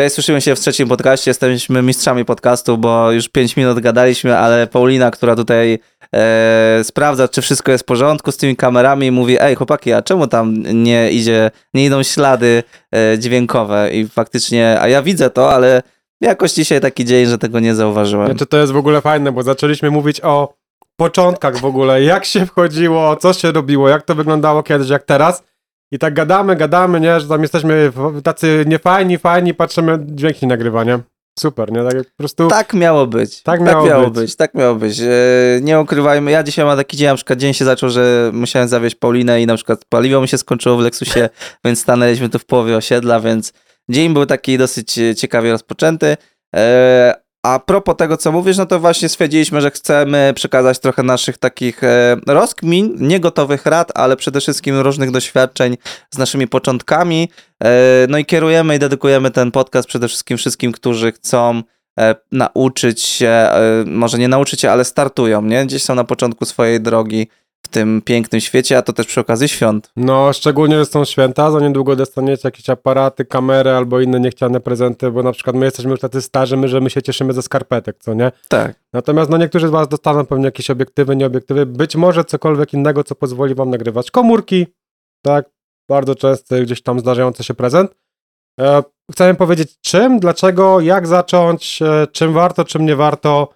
Cześć, słyszymy się w trzecim podcaście, jesteśmy mistrzami podcastu, bo już 5 minut gadaliśmy, ale Paulina, która tutaj e, sprawdza, czy wszystko jest w porządku z tymi kamerami, mówi, ej chłopaki, a czemu tam nie idzie, nie idą ślady e, dźwiękowe i faktycznie, a ja widzę to, ale jakoś dzisiaj taki dzień, że tego nie zauważyłem. Znaczy to jest w ogóle fajne, bo zaczęliśmy mówić o początkach w ogóle, jak się wchodziło, co się robiło, jak to wyglądało kiedyś, jak teraz. I tak gadamy, gadamy, nie, że tam jesteśmy tacy niefajni, fajni, patrzymy, dźwięki nagrywania. Super, nie? Tak po prostu... Tak miało być. Tak miało, tak miało być. być. Tak miało być. E, nie ukrywajmy, ja dzisiaj mam taki dzień, na przykład dzień się zaczął, że musiałem zawieźć Paulinę i na przykład paliwo mi się skończyło w Lexusie, więc stanęliśmy tu w połowie osiedla, więc dzień był taki dosyć e, ciekawie rozpoczęty. E, a propos tego, co mówisz, no to właśnie stwierdziliśmy, że chcemy przekazać trochę naszych takich e, rozkmin, nie gotowych rad, ale przede wszystkim różnych doświadczeń z naszymi początkami. E, no i kierujemy i dedykujemy ten podcast przede wszystkim wszystkim, którzy chcą e, nauczyć się, może nie nauczyć się, ale startują, nie? Gdzieś są na początku swojej drogi tym pięknym świecie, a to też przy okazji świąt. No, szczególnie, że są święta, za niedługo dostaniecie jakieś aparaty, kamery albo inne niechciane prezenty, bo na przykład my jesteśmy już tacy starzy, my, że my się cieszymy ze skarpetek, co nie? Tak. Natomiast no niektórzy z was dostaną pewnie jakieś obiektywy, nieobiektywy, być może cokolwiek innego, co pozwoli wam nagrywać komórki, tak? Bardzo częsty gdzieś tam zdarzający się prezent. E, chcemy powiedzieć czym, dlaczego, jak zacząć, e, czym warto, czym nie warto.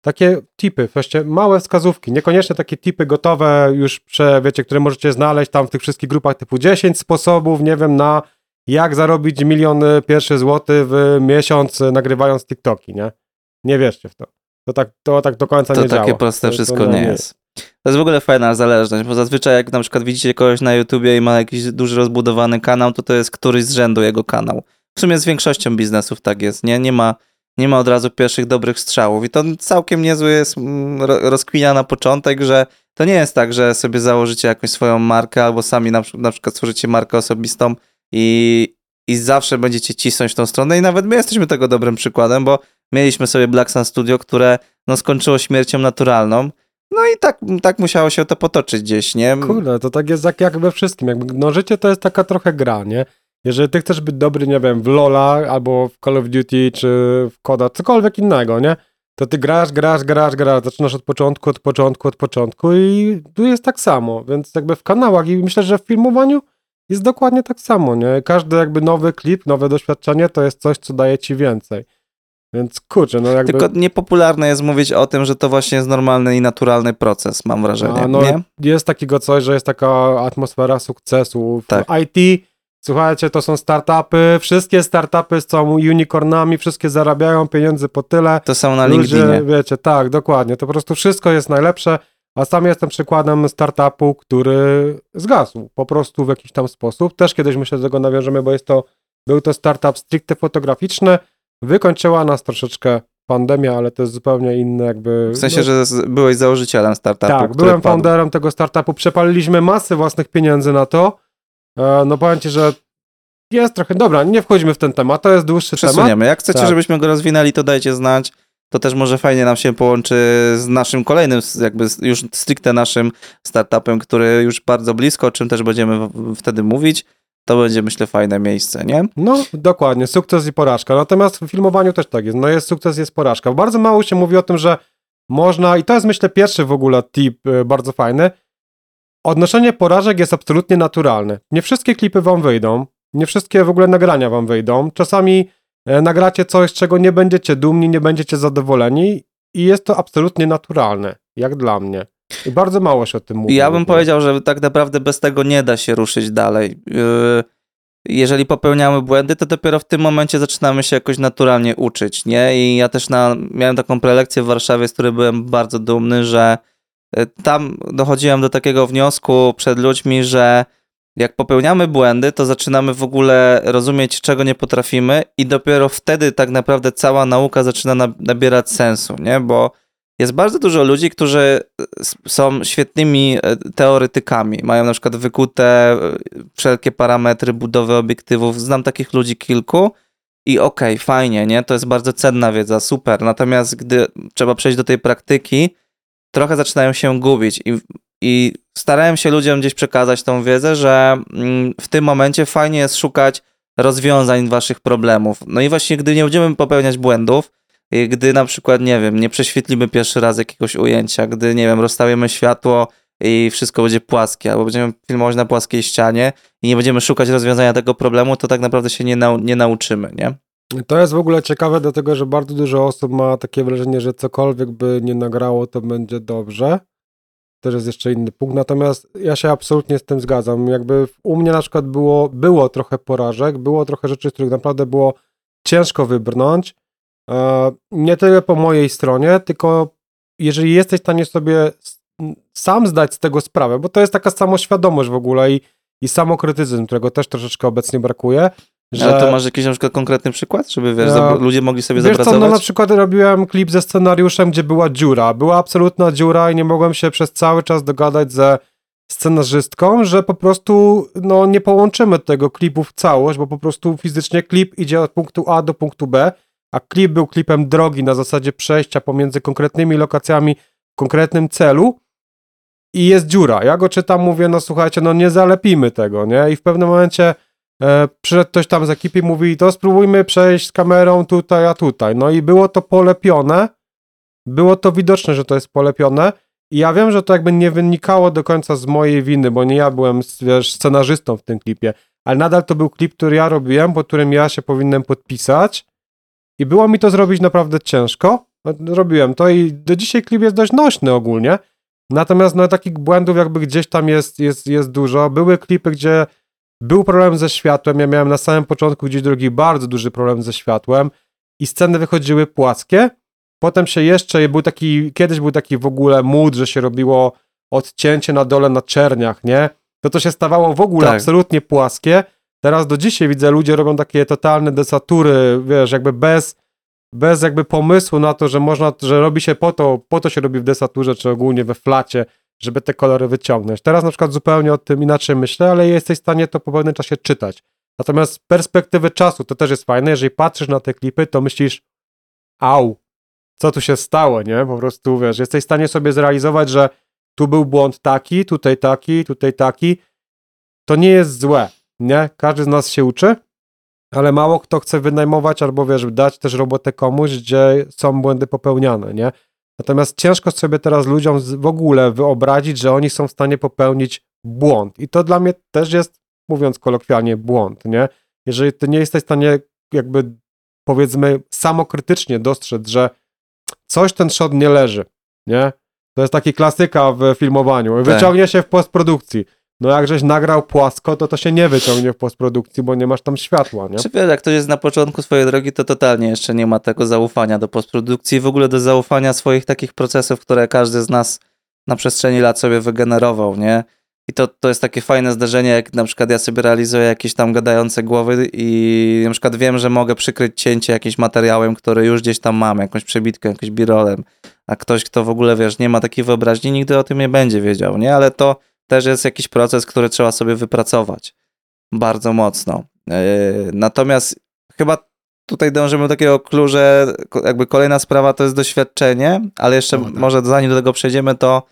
Takie tipy, właśnie małe wskazówki, niekoniecznie takie tipy gotowe już, prze, wiecie, które możecie znaleźć tam w tych wszystkich grupach typu 10 sposobów, nie wiem, na jak zarobić milion pierwszy złoty w miesiąc e, nagrywając TikToki, nie? Nie wierzcie w to. To tak, to tak do końca To nie takie działa. proste To- to wszystko no nie jest. To jest w ogóle fajna zależność, bo zazwyczaj jak na przykład widzicie kogoś na YouTubie i ma jakiś duży rozbudowany kanał, to to jest któryś z rzędu jego kanał. W sumie z większością biznesów tak jest, nie? Nie ma, nie ma od razu pierwszych dobrych strzałów i to całkiem niezły jest mm, ro- rozkminia na początek, że to nie jest tak, że sobie założycie jakąś swoją markę albo sami na, na przykład stworzycie markę osobistą i, i zawsze będziecie cisnąć w tą stronę i nawet my jesteśmy tego dobrym przykładem, bo mieliśmy sobie Black Sun Studio, które no, skończyło śmiercią naturalną, no i tak, tak musiało się to potoczyć gdzieś, nie? Kurde, to tak jest jak, jak we wszystkim. Jakby, no życie to jest taka trochę gra, nie? Jeżeli ty chcesz być dobry, nie wiem, w Lola albo w Call of Duty czy w Koda, cokolwiek innego, nie? To ty grasz, grasz, grasz, grasz, zaczynasz od początku, od początku, od początku i tu jest tak samo, więc jakby w kanałach i myślę, że w filmowaniu jest dokładnie tak samo, nie? Każdy jakby nowy klip, nowe doświadczenie to jest coś, co daje ci więcej. Więc kurczę, no jakby... Tylko niepopularne jest mówić o tym, że to właśnie jest normalny i naturalny proces, mam wrażenie, A, no, nie? Jest takiego coś, że jest taka atmosfera sukcesu. W Tak. IT, słuchajcie, to są startupy, wszystkie startupy są unicornami, wszystkie zarabiają pieniędzy po tyle. To są na Ludzie, LinkedInie. wiecie, tak, dokładnie, to po prostu wszystko jest najlepsze, a sam jestem przykładem startupu, który zgasł po prostu w jakiś tam sposób. Też kiedyś myślę, że do tego nawiążemy, bo jest to, był to startup stricte fotograficzny, wykończyła nas troszeczkę pandemia, ale to jest zupełnie inne jakby... W sensie, no, że byłeś założycielem startupu. tak, byłem founderem tego startupu, przepaliliśmy masę własnych pieniędzy na to. E, no powiem ci, że jest trochę, dobra, nie wchodźmy w ten temat, to jest dłuższy temat. Przesuniemy. Jak chcecie, Tak. żebyśmy go rozwinęli, to dajcie znać. To też może fajnie nam się połączy z naszym kolejnym, jakby już stricte naszym startupem, który już bardzo blisko, o czym też będziemy wtedy mówić. To będzie, myślę, fajne miejsce, nie? No, dokładnie, sukces i porażka. Natomiast w filmowaniu też tak jest. No jest sukces, jest porażka. Bardzo mało się mówi o tym, że można, i to jest myślę pierwszy w ogóle tip e, bardzo fajny, odnoszenie porażek jest absolutnie naturalne. Nie wszystkie klipy wam wyjdą, nie wszystkie w ogóle nagrania wam wyjdą. Czasami e, nagracie coś, czego nie będziecie dumni, nie będziecie zadowoleni i jest to absolutnie naturalne, jak dla mnie. I bardzo mało się o tym mówi. Ja bym powiedział, że tak naprawdę bez tego nie da się ruszyć dalej. Yy, Jeżeli popełniamy błędy, to dopiero w tym momencie zaczynamy się jakoś naturalnie uczyć, nie? I ja też na, miałem taką prelekcję w Warszawie, z której byłem bardzo dumny, że tam dochodziłem do takiego wniosku przed ludźmi, że jak popełniamy błędy, to zaczynamy w ogóle rozumieć, czego nie potrafimy, i dopiero wtedy tak naprawdę cała nauka zaczyna nab- nabierać sensu, nie? Bo jest bardzo dużo ludzi, którzy y, są świetnymi y, teoretykami. Mają na przykład wykute y, wszelkie parametry budowy obiektywów. Znam takich ludzi kilku i okej, fajnie, nie? To jest bardzo cenna wiedza, super. Natomiast gdy trzeba przejść do tej praktyki, trochę zaczynają się gubić i, i starałem się ludziom gdzieś przekazać tą wiedzę, że mm, w tym momencie fajnie jest szukać rozwiązań waszych problemów. No i właśnie, gdy nie będziemy popełniać błędów, gdy na przykład, nie wiem, nie prześwietlimy pierwszy raz jakiegoś ujęcia, gdy, nie wiem, rozstawiamy światło i wszystko będzie płaskie, albo będziemy filmować na płaskiej ścianie i nie będziemy szukać rozwiązania tego problemu, to tak naprawdę się nie, nau nie nauczymy, nie? To jest w ogóle ciekawe, dlatego że bardzo dużo osób ma takie wrażenie, że cokolwiek by nie nagrało, to będzie dobrze. Też jest jeszcze inny punkt. Natomiast ja się absolutnie z tym zgadzam. Jakby u mnie na przykład było, było trochę porażek, było trochę rzeczy, z których naprawdę było ciężko wybrnąć. E, nie tyle po mojej stronie, tylko jeżeli jesteś w stanie sobie sam zdać z tego sprawę, bo to jest taka samoświadomość w ogóle i, i którego też troszeczkę obecnie brakuje, że... Ale to masz jakiś na przykład konkretny przykład, żeby wiesz, Ja- ludzie mogli sobie Wiesz co, zapracować? no na przykład robiłem klip ze scenariuszem, gdzie była dziura. Była absolutna dziura i nie mogłem się przez cały czas dogadać ze scenarzystką, że po prostu no, nie połączymy tego klipu w całość, bo po prostu fizycznie klip idzie od punktu A do punktu B, a klip był klipem drogi na zasadzie przejścia pomiędzy konkretnymi lokacjami w konkretnym celu i jest dziura. Ja go czytam, mówię, no słuchajcie, no nie zalepimy tego, nie? I w pewnym momencie e, przyszedł ktoś tam z ekipy i mówi, to spróbujmy przejść z kamerą tutaj, a tutaj. No i było to polepione, było to widoczne, że to jest polepione i ja wiem, że to jakby nie wynikało do końca z mojej winy, bo nie ja byłem wiesz, scenarzystą w tym klipie, ale nadal to był klip, który ja robiłem, po którym ja się powinienem podpisać i było mi to zrobić naprawdę ciężko. No, Robiłem to i do dzisiaj klip jest dość nośny ogólnie. Natomiast no, takich błędów jakby gdzieś tam jest, jest, jest dużo. Były klipy, gdzie był problem ze światłem. Ja miałem na samym początku gdzieś drugi bardzo duży problem ze światłem i sceny wychodziły płaskie. Potem się jeszcze, był taki, kiedyś był taki w ogóle mood, że się robiło odcięcie na dole na czerniach, nie? To to się stawało w ogóle Tak. absolutnie płaskie. Teraz do dzisiaj widzę, ludzie robią takie totalne desatury, wiesz, jakby bez, bez jakby pomysłu na to, że można, że robi się po to, po to się robi w desaturze, czy ogólnie we flacie, żeby te kolory wyciągnąć. Teraz na przykład zupełnie o tym inaczej myślę, ale jesteś w stanie to po pewnym czasie czytać. Natomiast z perspektywy czasu to też jest fajne, jeżeli patrzysz na te klipy, to myślisz, au, co tu się stało, nie? Po prostu, wiesz, jesteś w stanie sobie zrealizować, że tu był błąd taki, tutaj taki, tutaj taki. To nie jest złe, nie? Każdy z nas się uczy, ale mało kto chce wynajmować albo, wiesz, dać też robotę komuś, gdzie są błędy popełniane, nie? Natomiast ciężko sobie teraz ludziom w ogóle wyobrazić, że oni są w stanie popełnić błąd. I to dla mnie też jest, mówiąc kolokwialnie, błąd, nie? Jeżeli ty nie jesteś w stanie jakby powiedzmy samokrytycznie dostrzec, że coś ten shot nie leży, nie? To jest taki klasyka w filmowaniu. Tak. Wyciągnie się w postprodukcji. No jak żeś nagrał płasko, to to się nie wyciągnie w postprodukcji, bo nie masz tam światła, nie? Czy wiesz, jak ktoś jest na początku swojej drogi, to totalnie jeszcze nie ma tego zaufania do postprodukcji w ogóle do zaufania swoich takich procesów, które każdy z nas na przestrzeni lat sobie wygenerował, nie? I to, to jest takie fajne zdarzenie, jak na przykład ja sobie realizuję jakieś tam gadające głowy i na przykład wiem, że mogę przykryć cięcie jakimś materiałem, który już gdzieś tam mam, jakąś przebitkę, jakimś birolem, a ktoś, kto w ogóle, wiesz, nie ma takiej wyobraźni, nigdy o tym nie będzie wiedział, nie? Ale to też jest jakiś proces, który trzeba sobie wypracować bardzo mocno. Yy, Natomiast chyba tutaj dążymy do takiego clue, że jakby kolejna sprawa to jest doświadczenie, ale jeszcze No tak. może zanim do tego przejdziemy, to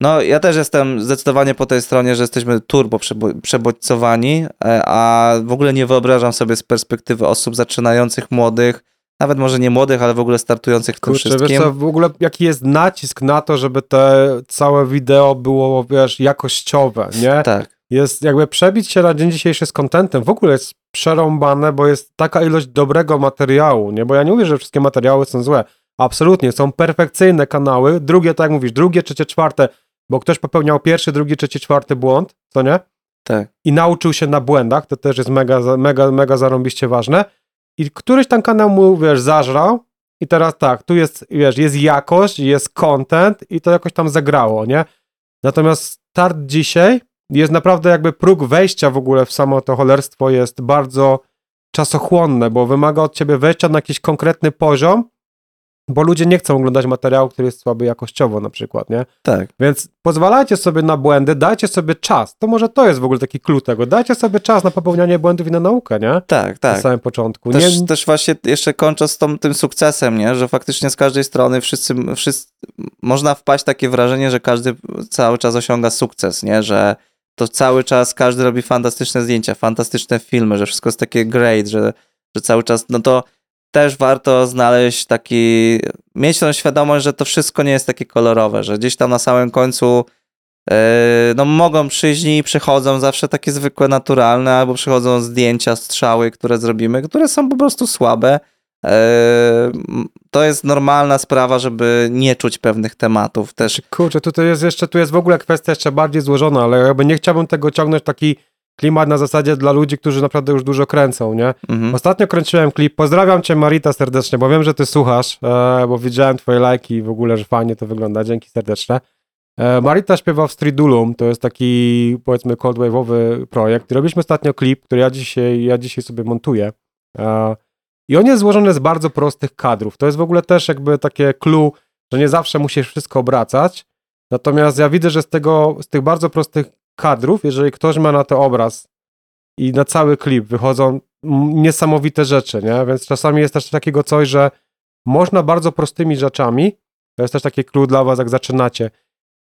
no ja też jestem zdecydowanie po tej stronie, że jesteśmy turbo przebo- przebodźcowani, e, a w ogóle nie wyobrażam sobie z perspektywy osób zaczynających młodych, nawet może nie młodych, ale w ogóle startujących w tym Kurczę, wiesz wszystkim. co, w ogóle jaki jest nacisk na to, żeby te całe wideo było, wiesz, jakościowe, nie? Tak, Jest jakby przebić się na dzień dzisiejszy z kontentem, w ogóle jest przerąbane, bo jest taka ilość dobrego materiału, nie? Bo ja nie mówię, że wszystkie materiały są złe. Absolutnie, są perfekcyjne kanały, drugie, tak jak mówisz, drugie, trzecie, czwarte, bo ktoś popełniał pierwszy, drugi, trzeci, czwarty błąd, co nie? tak. i nauczył się na błędach, to też jest mega, mega, mega zarąbiście ważne. I któryś tam kanał mu, wiesz, zażrał i teraz tak, tu jest, wiesz, jest jakość, jest content i to jakoś tam zagrało, nie? Natomiast start dzisiaj jest naprawdę jakby próg wejścia w ogóle w samo to cholerstwo jest bardzo czasochłonne, bo wymaga od ciebie wejścia na jakiś konkretny poziom, bo ludzie nie chcą oglądać materiału, który jest słaby jakościowo na przykład, nie? Tak. Więc pozwalajcie sobie na błędy, dajcie sobie czas. To może to jest w ogóle taki klucz tego. Dajcie sobie czas na popełnianie błędów i na naukę, nie? Tak, Na tak. samym początku. Też, nie, też właśnie jeszcze kończąc z tą, tym sukcesem, nie? że faktycznie z każdej strony wszyscy, wszyscy, można wpaść takie wrażenie, że każdy cały czas osiąga sukces, nie? że to cały czas każdy robi fantastyczne zdjęcia, fantastyczne filmy, że wszystko jest takie great, że, że cały czas, no to też warto znaleźć taki, mieć tą świadomość, że to wszystko nie jest takie kolorowe, że gdzieś tam na samym końcu yy, no mogą przyjść i przychodzą zawsze takie zwykłe, naturalne, albo przychodzą zdjęcia, strzały, które zrobimy, które są po prostu słabe. Yy, to jest normalna sprawa, żeby nie czuć pewnych tematów też. Kurczę, tutaj jest jeszcze, tu jest w ogóle kwestia jeszcze bardziej złożona, ale jakby nie chciałbym tego ciągnąć taki klimat na zasadzie dla ludzi, którzy naprawdę już dużo kręcą, nie? Mhm. Ostatnio kręciłem klip, pozdrawiam cię Marita serdecznie, bo wiem, że ty słuchasz, e, bo widziałem twoje lajki i w ogóle, że fajnie to wygląda, dzięki serdeczne. E, Marita śpiewa w Stridulum, to jest taki powiedzmy cold wave'owy projekt. Robiliśmy ostatnio klip, który ja dzisiaj, ja dzisiaj sobie montuję. E, I on jest złożony z bardzo prostych kadrów. To jest w ogóle też jakby takie clue, że nie zawsze musisz wszystko obracać. Natomiast ja widzę, że z tego, z tych bardzo prostych kadrów, jeżeli ktoś ma na to obraz i na cały klip wychodzą niesamowite rzeczy, nie? Więc czasami jest też takiego coś, że można bardzo prostymi rzeczami, to jest też takie clue dla was, jak zaczynacie,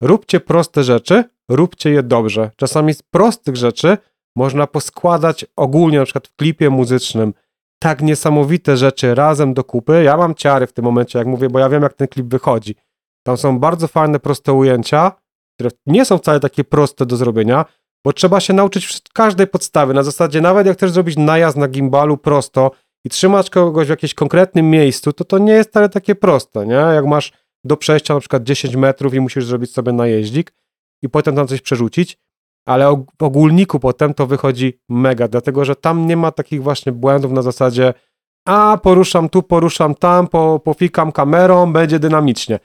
róbcie proste rzeczy, róbcie je dobrze. Czasami z prostych rzeczy można poskładać ogólnie, na przykład w klipie muzycznym, tak niesamowite rzeczy razem do kupy. Ja mam ciary w tym momencie, jak mówię, bo ja wiem, jak ten klip wychodzi. Tam są bardzo fajne, proste ujęcia, które nie są wcale takie proste do zrobienia, bo trzeba się nauczyć każdej podstawy. Na zasadzie, nawet jak chcesz zrobić najazd na gimbalu prosto i trzymać kogoś w jakimś konkretnym miejscu, to to nie jest wcale takie proste, nie? Jak masz do przejścia na przykład 10 metrów i musisz zrobić sobie najeździk i potem tam coś przerzucić, ale w ogólniku potem to wychodzi mega, dlatego że tam nie ma takich właśnie błędów na zasadzie a poruszam tu, poruszam tam, po, pofikam kamerą, będzie dynamicznie.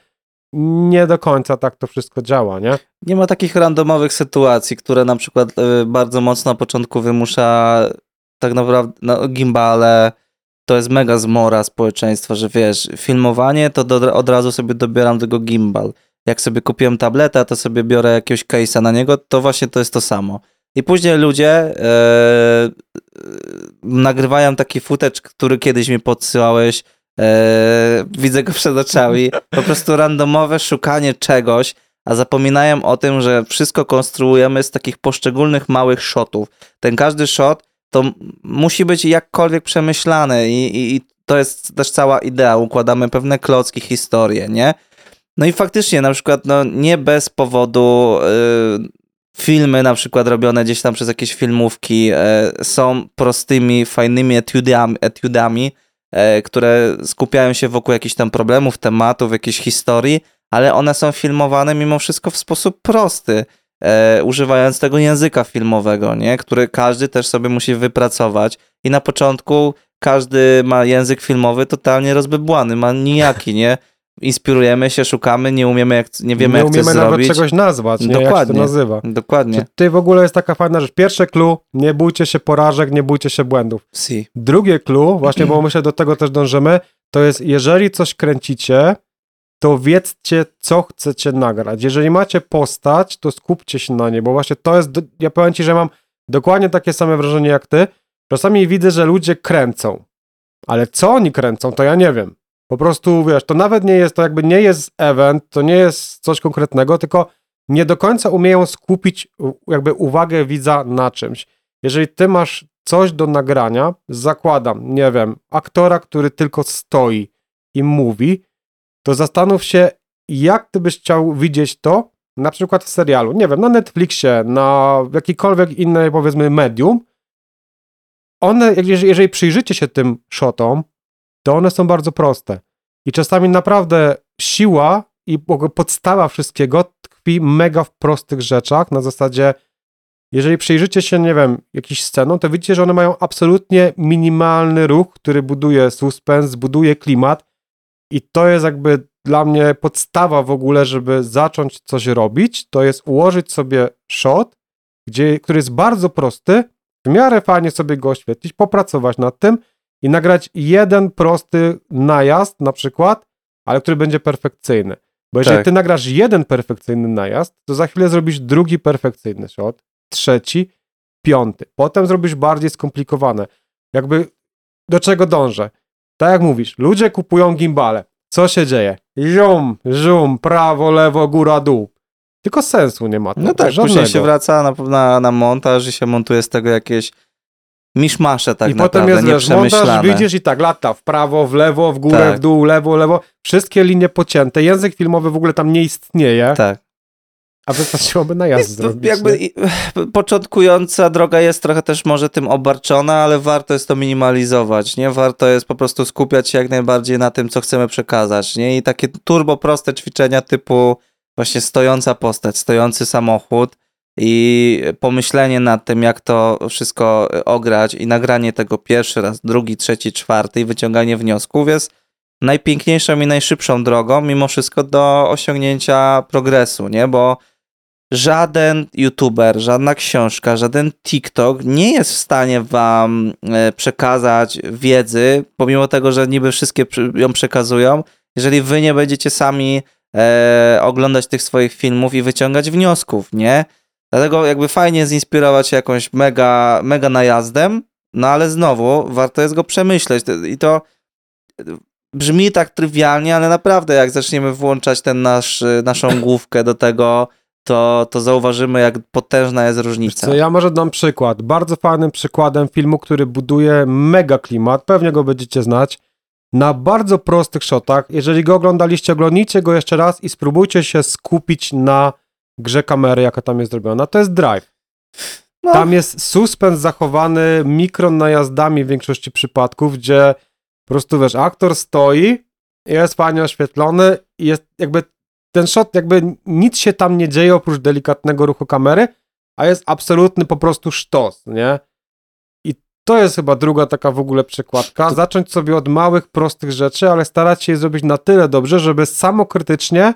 Nie do końca tak to wszystko działa, nie? Nie ma takich randomowych sytuacji, które na przykład y, bardzo mocno na początku wymusza tak naprawdę no, gimbale. To jest mega zmora społeczeństwa, że wiesz, filmowanie to do, od razu sobie dobieram tego gimbal. Jak sobie kupiłem tabletę, to sobie biorę jakiegoś case'a na niego, to właśnie to jest to samo. I później ludzie e, nagrywają taki footage, który kiedyś mi podsyłałeś. E, widzę go przed oczami. Po prostu randomowe szukanie czegoś, a zapominają o tym, że wszystko konstruujemy z takich poszczególnych małych shotów. Ten każdy shot to musi być jakkolwiek przemyślany i, i, i to jest też cała idea. Układamy pewne klocki, historie, nie? No i faktycznie, na przykład, no nie bez powodu y, filmy na przykład robione gdzieś tam przez jakieś filmówki y, są prostymi, fajnymi etiudami, etiudami które skupiają się wokół jakichś tam problemów, tematów, jakiejś historii, ale one są filmowane mimo wszystko w sposób prosty, e, używając tego języka filmowego, nie? który każdy też sobie musi wypracować. I na początku każdy ma język filmowy totalnie rozbybłany, ma nijaki, nie? Inspirujemy się, szukamy, nie umiemy, jak, nie wiemy, nie jak umiemy coś nawet zrobić. czegoś nazwać, nie? Jak się to Dokładnie. nazywa. Dokładnie. Czy ty w ogóle jest taka fajna rzecz. Pierwsze clue, nie bójcie się porażek, nie bójcie się błędów. Si. Drugie clue, właśnie bo myślę, do tego też dążymy, to jest jeżeli coś kręcicie, to wiedzcie, co chcecie nagrać. Jeżeli macie postać, to skupcie się na niej, bo właśnie to jest, ja powiem ci, że mam dokładnie takie same wrażenie jak ty. Czasami widzę, że ludzie kręcą, ale co oni kręcą, to ja nie wiem. Po prostu, wiesz, to nawet nie jest, to jakby nie jest event, to nie jest coś konkretnego, tylko nie do końca umieją skupić jakby uwagę widza na czymś. Jeżeli ty masz coś do nagrania, zakładam, nie wiem, aktora, który tylko stoi i mówi, to zastanów się, jak ty byś chciał widzieć to, na przykład w serialu, nie wiem, na Netflixie, na jakikolwiek innej, powiedzmy, medium. One, jeżeli, jeżeli przyjrzycie się tym shotom, to one są bardzo proste. I czasami naprawdę siła i podstawa wszystkiego tkwi mega w prostych rzeczach, na zasadzie jeżeli przyjrzycie się, nie wiem, jakiś sceną, to widzicie, że one mają absolutnie minimalny ruch, który buduje suspens, buduje klimat i to jest jakby dla mnie podstawa w ogóle, żeby zacząć coś robić, to jest ułożyć sobie shot, gdzie, który jest bardzo prosty, w miarę fajnie sobie go oświetlić, popracować nad tym i nagrać jeden prosty najazd na przykład, ale który będzie perfekcyjny. Bo jeżeli Tak. ty nagrasz jeden perfekcyjny najazd, to za chwilę zrobisz drugi perfekcyjny shot, trzeci, piąty. Potem zrobisz bardziej skomplikowane. Jakby do czego dążę? Tak jak mówisz, ludzie kupują gimbale. Co się dzieje? Zium, zium, prawo, lewo, góra, dół. Tylko sensu nie ma. To, No tak, żadnego. później się wraca na, na, na montaż i się montuje z tego jakieś miszmasze tak I potem naprawdę, jest, wiesz, montaż, widzisz i tak lata w prawo, w lewo, w górę, Tak. w dół, lewo, lewo. Wszystkie linie pocięte. Język filmowy w ogóle tam nie istnieje, Tak. a wystarczyłoby najazd Jest to zrobić. jakby nie? początkująca droga jest trochę też może tym obarczona, ale warto jest to minimalizować, nie? Warto jest po prostu skupiać się jak najbardziej na tym, co chcemy przekazać, nie? I takie turbo proste ćwiczenia typu właśnie stojąca postać, stojący samochód i pomyślenie nad tym, jak to wszystko ograć i nagranie tego pierwszy raz, drugi, trzeci, czwarty i wyciąganie wniosków jest najpiękniejszą i najszybszą drogą mimo wszystko do osiągnięcia progresu, nie? Bo żaden youtuber, żadna książka, żaden TikTok nie jest w stanie wam e, przekazać wiedzy, pomimo tego, że niby wszystkie ją przekazują, jeżeli wy nie będziecie sami e, oglądać tych swoich filmów i wyciągać wniosków, nie? Dlatego jakby fajnie zinspirować się jakąś mega, mega najazdem, no ale znowu warto jest go przemyśleć i to brzmi tak trywialnie, ale naprawdę jak zaczniemy włączać ten nasz, y, naszą główkę do tego, to, to zauważymy, jak potężna jest różnica. Co, ja może dam przykład. Bardzo fajnym przykładem filmu, który buduje mega klimat, pewnie go będziecie znać, na bardzo prostych shotach. Jeżeli go oglądaliście, oglądnijcie go jeszcze raz i spróbujcie się skupić na grze kamery, jaka tam jest zrobiona. To jest Drive. No. Tam jest suspens zachowany mikron najazdami w większości przypadków, gdzie po prostu wiesz, aktor stoi, jest fajnie oświetlony i jest jakby ten shot, jakby nic się tam nie dzieje oprócz delikatnego ruchu kamery, a jest absolutny po prostu sztos, nie? I to jest chyba druga taka w ogóle przekładka. Zacząć sobie od małych, prostych rzeczy, ale starać się je zrobić na tyle dobrze, żeby samokrytycznie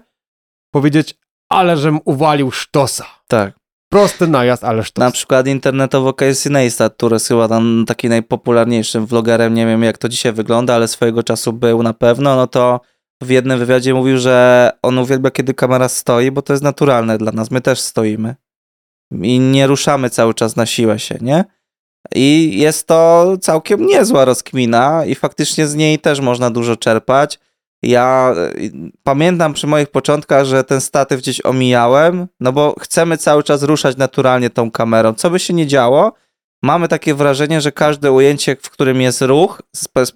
powiedzieć, ale żem uwalił sztosa. Tak. Prosty najazd, ale sztos. Na przykład internetowo Casey Neistat, który jest chyba tam taki najpopularniejszym vlogerem, nie wiem jak to dzisiaj wygląda, ale swojego czasu był na pewno, no to w jednym wywiadzie mówił, że on uwielbia, kiedy kamera stoi, bo to jest naturalne dla nas, my też stoimy. I nie ruszamy cały czas na siłę się, nie? I jest to całkiem niezła rozkmina i faktycznie z niej też można dużo czerpać. Ja y, pamiętam przy moich początkach, że ten statyw gdzieś omijałem, no bo chcemy cały czas ruszać naturalnie tą kamerą. Co by się nie działo, mamy takie wrażenie, że każde ujęcie, w którym jest ruch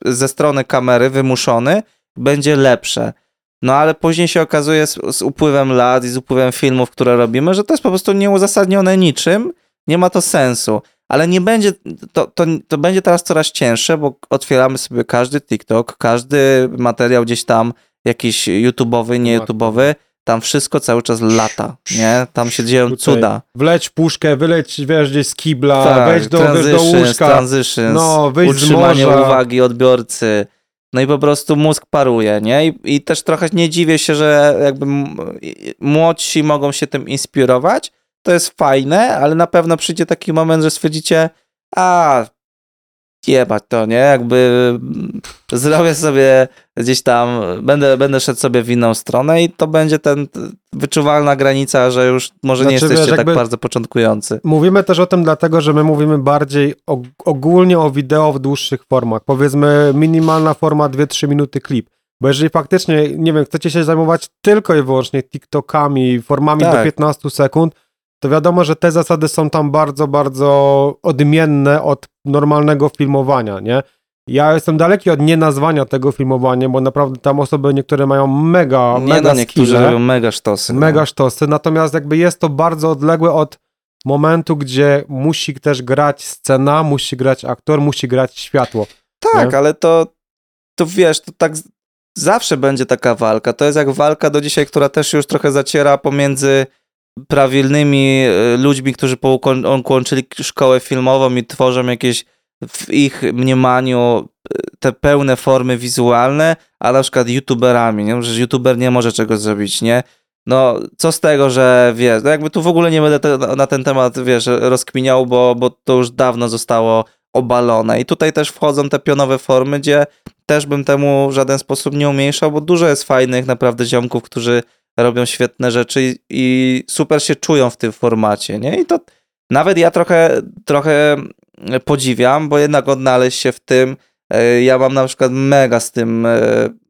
ze strony kamery wymuszony, będzie lepsze. No ale później się okazuje z, z upływem lat i z upływem filmów, które robimy, że to jest po prostu nieuzasadnione niczym, nie ma to sensu. Ale nie będzie, to, to, to będzie teraz coraz cięższe, bo otwieramy sobie każdy TikTok, każdy materiał gdzieś tam, jakiś YouTube'owy, nie YouTube'owy, tam wszystko cały czas lata, nie? Tam się dzieją Tutaj cuda. Wleć puszkę, wyleć, wiesz, gdzieś z kibla, Tak, wejdź do, wiesz, do łóżka. transitions, No, wyjdź z utrzymanie morza. uwagi odbiorcy. No i po prostu mózg paruje, nie? I, I też trochę nie dziwię się, że jakby młodsi mogą się tym inspirować. To jest fajne, ale na pewno przyjdzie taki moment, że stwierdzicie, a jebać to, nie? Jakby mm, zrobię sobie gdzieś tam, będę, będę szedł sobie w inną stronę i to będzie ten wyczuwalna granica, że już może nie Znaczy, jesteście wiesz, tak bardzo początkujący. Mówimy też o tym dlatego, że my mówimy bardziej og- ogólnie o wideo w dłuższych formach. Powiedzmy minimalna forma 2-3 minuty klip. Bo jeżeli faktycznie, nie wiem, chcecie się zajmować tylko i wyłącznie TikTokami, formami do Tak. 15 sekund, to wiadomo, że te zasady są tam bardzo, bardzo odmienne od normalnego filmowania, nie? Ja jestem daleki od nienazwania tego filmowaniem, bo naprawdę tam osoby niektóre mają mega, Nie mega no, niektórzy skille. robią mega sztosy. no. Mega sztosy, natomiast jakby jest to bardzo odległe od momentu, gdzie musi też grać scena, musi grać aktor, musi grać światło. Tak, Nie? ale to, to wiesz, to tak zawsze będzie taka walka. To jest jak walka do dzisiaj, która też już trochę zaciera pomiędzy prawilnymi e, ludźmi, którzy połączyli szkołę filmową i tworzą jakieś w ich mniemaniu e, te pełne formy wizualne, a na przykład youtuberami, nie? że youtuber nie może czegoś zrobić, nie? No, co z tego, że wiesz, no jakby tu w ogóle nie będę te, na ten temat, wiesz, rozkminiał, bo, bo to już dawno zostało obalone. I tutaj też wchodzą te pionowe formy, gdzie też bym temu w żaden sposób nie umniejszał, bo dużo jest fajnych naprawdę ziomków, którzy robią świetne rzeczy i, i super się czują w tym formacie, nie? I to nawet ja trochę, trochę podziwiam, bo jednak odnaleźć się w tym, e, ja mam na przykład mega z tym, e,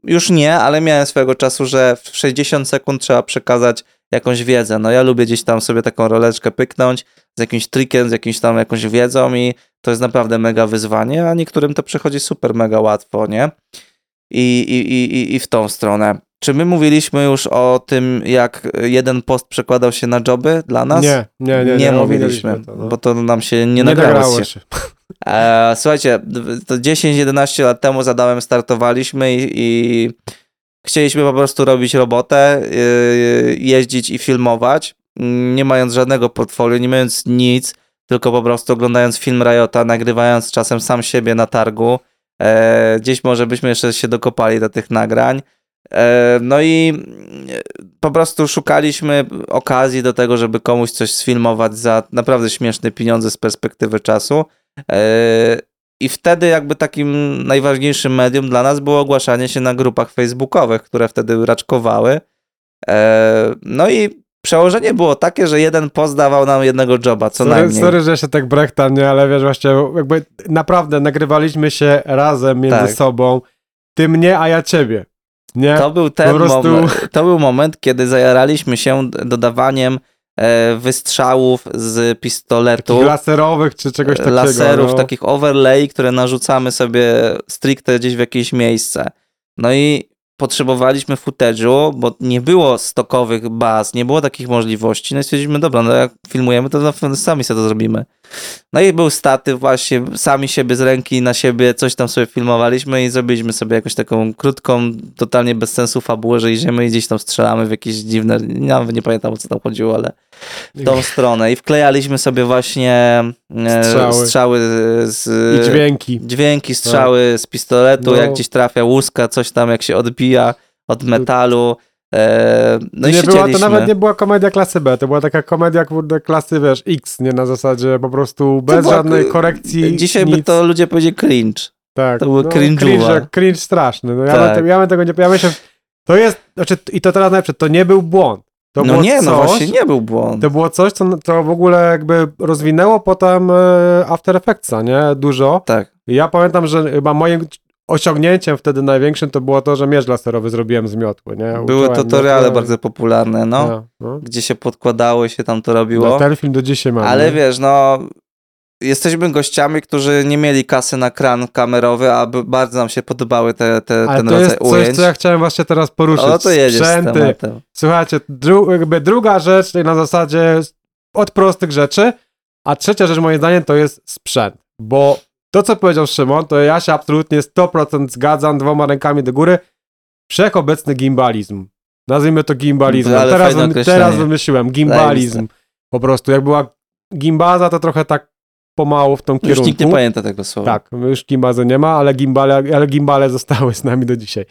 już nie, ale miałem swego czasu, że w 60 sekund trzeba przekazać jakąś wiedzę. No ja lubię gdzieś tam sobie taką roleczkę pyknąć z jakimś trikiem, z jakimś tam jakąś wiedzą i to jest naprawdę mega wyzwanie, a niektórym to przychodzi super mega łatwo, nie? I, i, i, i w tą stronę. Czy my mówiliśmy już o tym, jak jeden post przekładał się na joby dla nas? Nie, nie, nie. nie, nie mówiliśmy, ominęliśmy to, no. bo to nam się nie, nie nagrało. się. się. E, słuchajcie, to 10-11 lat temu z Adamem startowaliśmy i, i chcieliśmy po prostu robić robotę, yy, jeździć i filmować, nie mając żadnego portfolio, nie mając nic, tylko po prostu oglądając film Riota, nagrywając czasem sam siebie na targu. E, gdzieś może byśmy jeszcze się dokopali do tych nagrań. E, no i mm, po prostu szukaliśmy okazji do tego, żeby komuś coś sfilmować za naprawdę śmieszne pieniądze z perspektywy czasu. E, I wtedy jakby takim najważniejszym medium dla nas było ogłaszanie się na grupach facebookowych, które wtedy raczkowały. E, No i przełożenie było takie, że jeden post dawał nam jednego joba, co sorry, najmniej. sorry, że się tak brechtam, nie, ale wiesz, właśnie jakby naprawdę nagrywaliśmy się razem między Tak. sobą. Ty mnie, a ja ciebie. Nie? To był ten prostu- moment, to był moment, kiedy zajaraliśmy się dodawaniem e, wystrzałów z pistoletu. Takich laserowych czy czegoś takiego. laserów, no. takich overlay, które narzucamy sobie stricte gdzieś w jakieś miejsce. No i potrzebowaliśmy footage'u, bo nie było stokowych baz, nie było takich możliwości. No i stwierdziliśmy, dobra, no jak filmujemy, to sami sobie to zrobimy. No i był statyw właśnie, sami siebie z ręki na siebie, coś tam sobie filmowaliśmy i zrobiliśmy sobie jakąś taką krótką, totalnie bez sensu fabułę, że idziemy i gdzieś tam strzelamy w jakieś dziwne, nawet nie pamiętam o co tam chodziło, ale w tą stronę i wklejaliśmy sobie właśnie e, Strzały. strzały z I dźwięki. dźwięki, strzały z pistoletu, No. jak gdzieś trafia łuska, coś tam jak się odbija od metalu. E, no i nie była, to nawet nie była komedia klasy B, to była taka komedia kurde, klasy, wiesz, X, nie na zasadzie po prostu bez była- żadnej korekcji. Dzisiaj nic. by to ludzie powiedzieli cringe. Tak, to było no, cringe, cringe straszny. No, ja, Tak. bym te- ja bym tego nie. Ja myślę, to jest. Znaczy, I to teraz najlepsze, to nie był błąd. To no nie, coś, no właśnie nie był błąd. To było coś, co, co w ogóle jakby rozwinęło potem e, After Effectsa, nie? Dużo. Tak. Ja pamiętam, że chyba moim osiągnięciem wtedy największym to było to, że miecz laserowy zrobiłem z miotły, nie? Były Uczyłem tutoriale miotłę i- bardzo popularne, no, No, no. gdzie się podkładało i się tam to robiło. No, ten film do dzisiaj mam. Ale nie? wiesz, no jesteśmy gościami, którzy nie mieli kasy na kran kamerowy, a bardzo nam się podobały te, te, Ale ten to rodzaj jest coś, ujęć. co ja chciałem właśnie teraz poruszyć. o, to jedziesz z Sprzęty. tematem. Słuchajcie, dru, jakby druga rzecz na zasadzie od prostych rzeczy, a trzecia rzecz moim zdaniem to jest sprzęt, bo to co powiedział Szymon, to ja się absolutnie 100% zgadzam dwoma rękami do góry. Wszechobecny gimbalizm. Nazwijmy to gimbalizmem. Ale Teraz, teraz wymyśliłem gimbalizm. Po prostu, jak była gimbaza, to trochę tak pomału w tą Już kierunku. nikt nie pamięta tego słowa. Tak, już gimbazy nie ma, ale gimbale, ale gimbale zostały z nami do dzisiaj.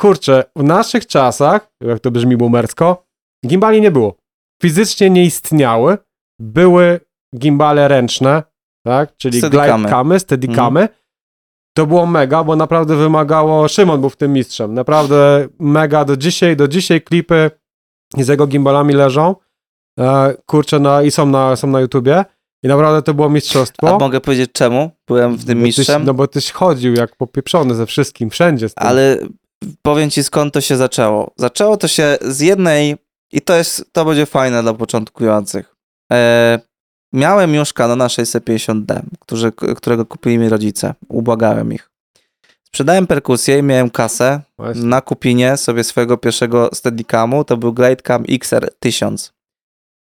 Kurczę, w naszych czasach, jak to brzmi boomersko, gimbali nie było. Fizycznie nie istniały. Były gimbale ręczne, tak? Czyli glidecamy, steadicamy. Mhm. To było mega, bo naprawdę wymagało, Szymon był w tym mistrzem, naprawdę mega do dzisiaj, do dzisiaj klipy z jego gimbalami leżą, e, kurczę, na, i są na, są na YouTubie i naprawdę to było mistrzostwo. A mogę powiedzieć czemu? Byłem w tym Bo tyś- mistrzem, No bo tyś chodził jak popieprzony ze wszystkim, wszędzie ale powiem ci skąd to się zaczęło. Zaczęło to się z jednej, i to jest, to będzie fajne dla początkujących. E, miałem już Canona 650D, którzy, którego kupili mi rodzice. Ubłagałem ich. Sprzedałem perkusję i miałem kasę Właśnie. na kupinie sobie swojego pierwszego Steadicamu. To był Glidecam XR1000.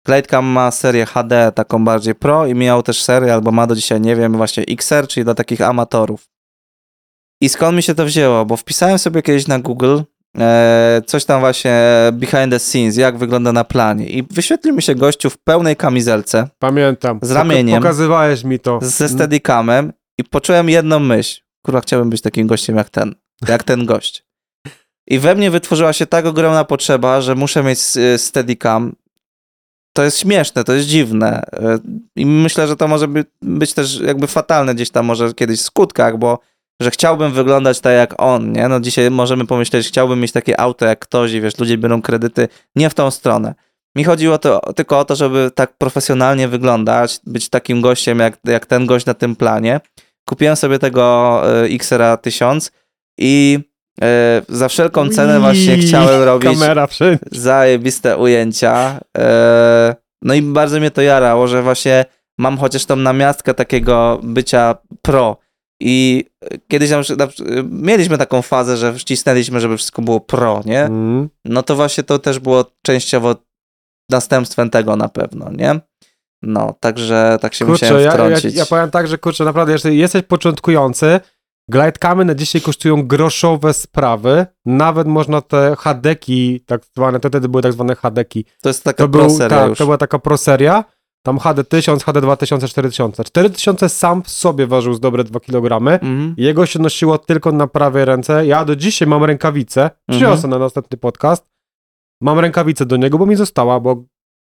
Glidecam ma serię HD, taką bardziej pro i miał też serię, albo ma do dzisiaj, nie wiem, właśnie XR, czyli dla takich amatorów. I skąd mi się to wzięło? Bo wpisałem sobie kiedyś na Google coś tam właśnie behind the scenes, jak wygląda na planie. I wyświetlił mi się gościu w pełnej kamizelce Pamiętam. z ramieniem. Pokazywałeś mi to. ze Steadicamem i poczułem jedną myśl. Kurwa, chciałbym być takim gościem jak ten. Jak ten gość. I we mnie wytworzyła się tak ogromna potrzeba, że muszę mieć y, Steadicam. To jest śmieszne, to jest dziwne. Y, I myślę, że to może by, być też jakby fatalne gdzieś tam może kiedyś w skutkach, bo że chciałbym wyglądać tak jak on, nie? No dzisiaj możemy pomyśleć, chciałbym mieć takie auto jak ktoś i wiesz, ludzie biorą kredyty. Nie w tą stronę. Mi chodziło to, tylko o to, żeby tak profesjonalnie wyglądać, być takim gościem jak, jak ten gość na tym planie. Kupiłem sobie tego y, XR 1000 i E, za wszelką cenę właśnie chciałem robić Kamera wszędzie. zajebiste ujęcia. E, no i bardzo mnie to jarało, że właśnie mam chociaż tą namiastkę takiego bycia pro. I kiedyś na, przykład- mieliśmy taką fazę, że wcisnęliśmy, żeby wszystko było pro, nie? Mm. No to właśnie to też było częściowo następstwem tego na pewno, nie? No, także tak się Kurczę, musiałem ja, ja, wtrącić. ja powiem tak, że kurczę, naprawdę, jeżeli jesteś początkujący, glidecamy na dzisiaj kosztują groszowe sprawy, nawet można te hadeki, tak zwane, to wtedy były tak zwane hadeki, to jest taka to, pro był, seria już. to była taka proseria, tam HD 1000, HD 2000, 4000. 4000 sam w sobie ważył z dobre 2 kg, Mhm. jego się nosiło tylko na prawej ręce, ja do dzisiaj mam rękawicę, przyniosę na następny podcast, mam rękawicę do niego, bo mi została, bo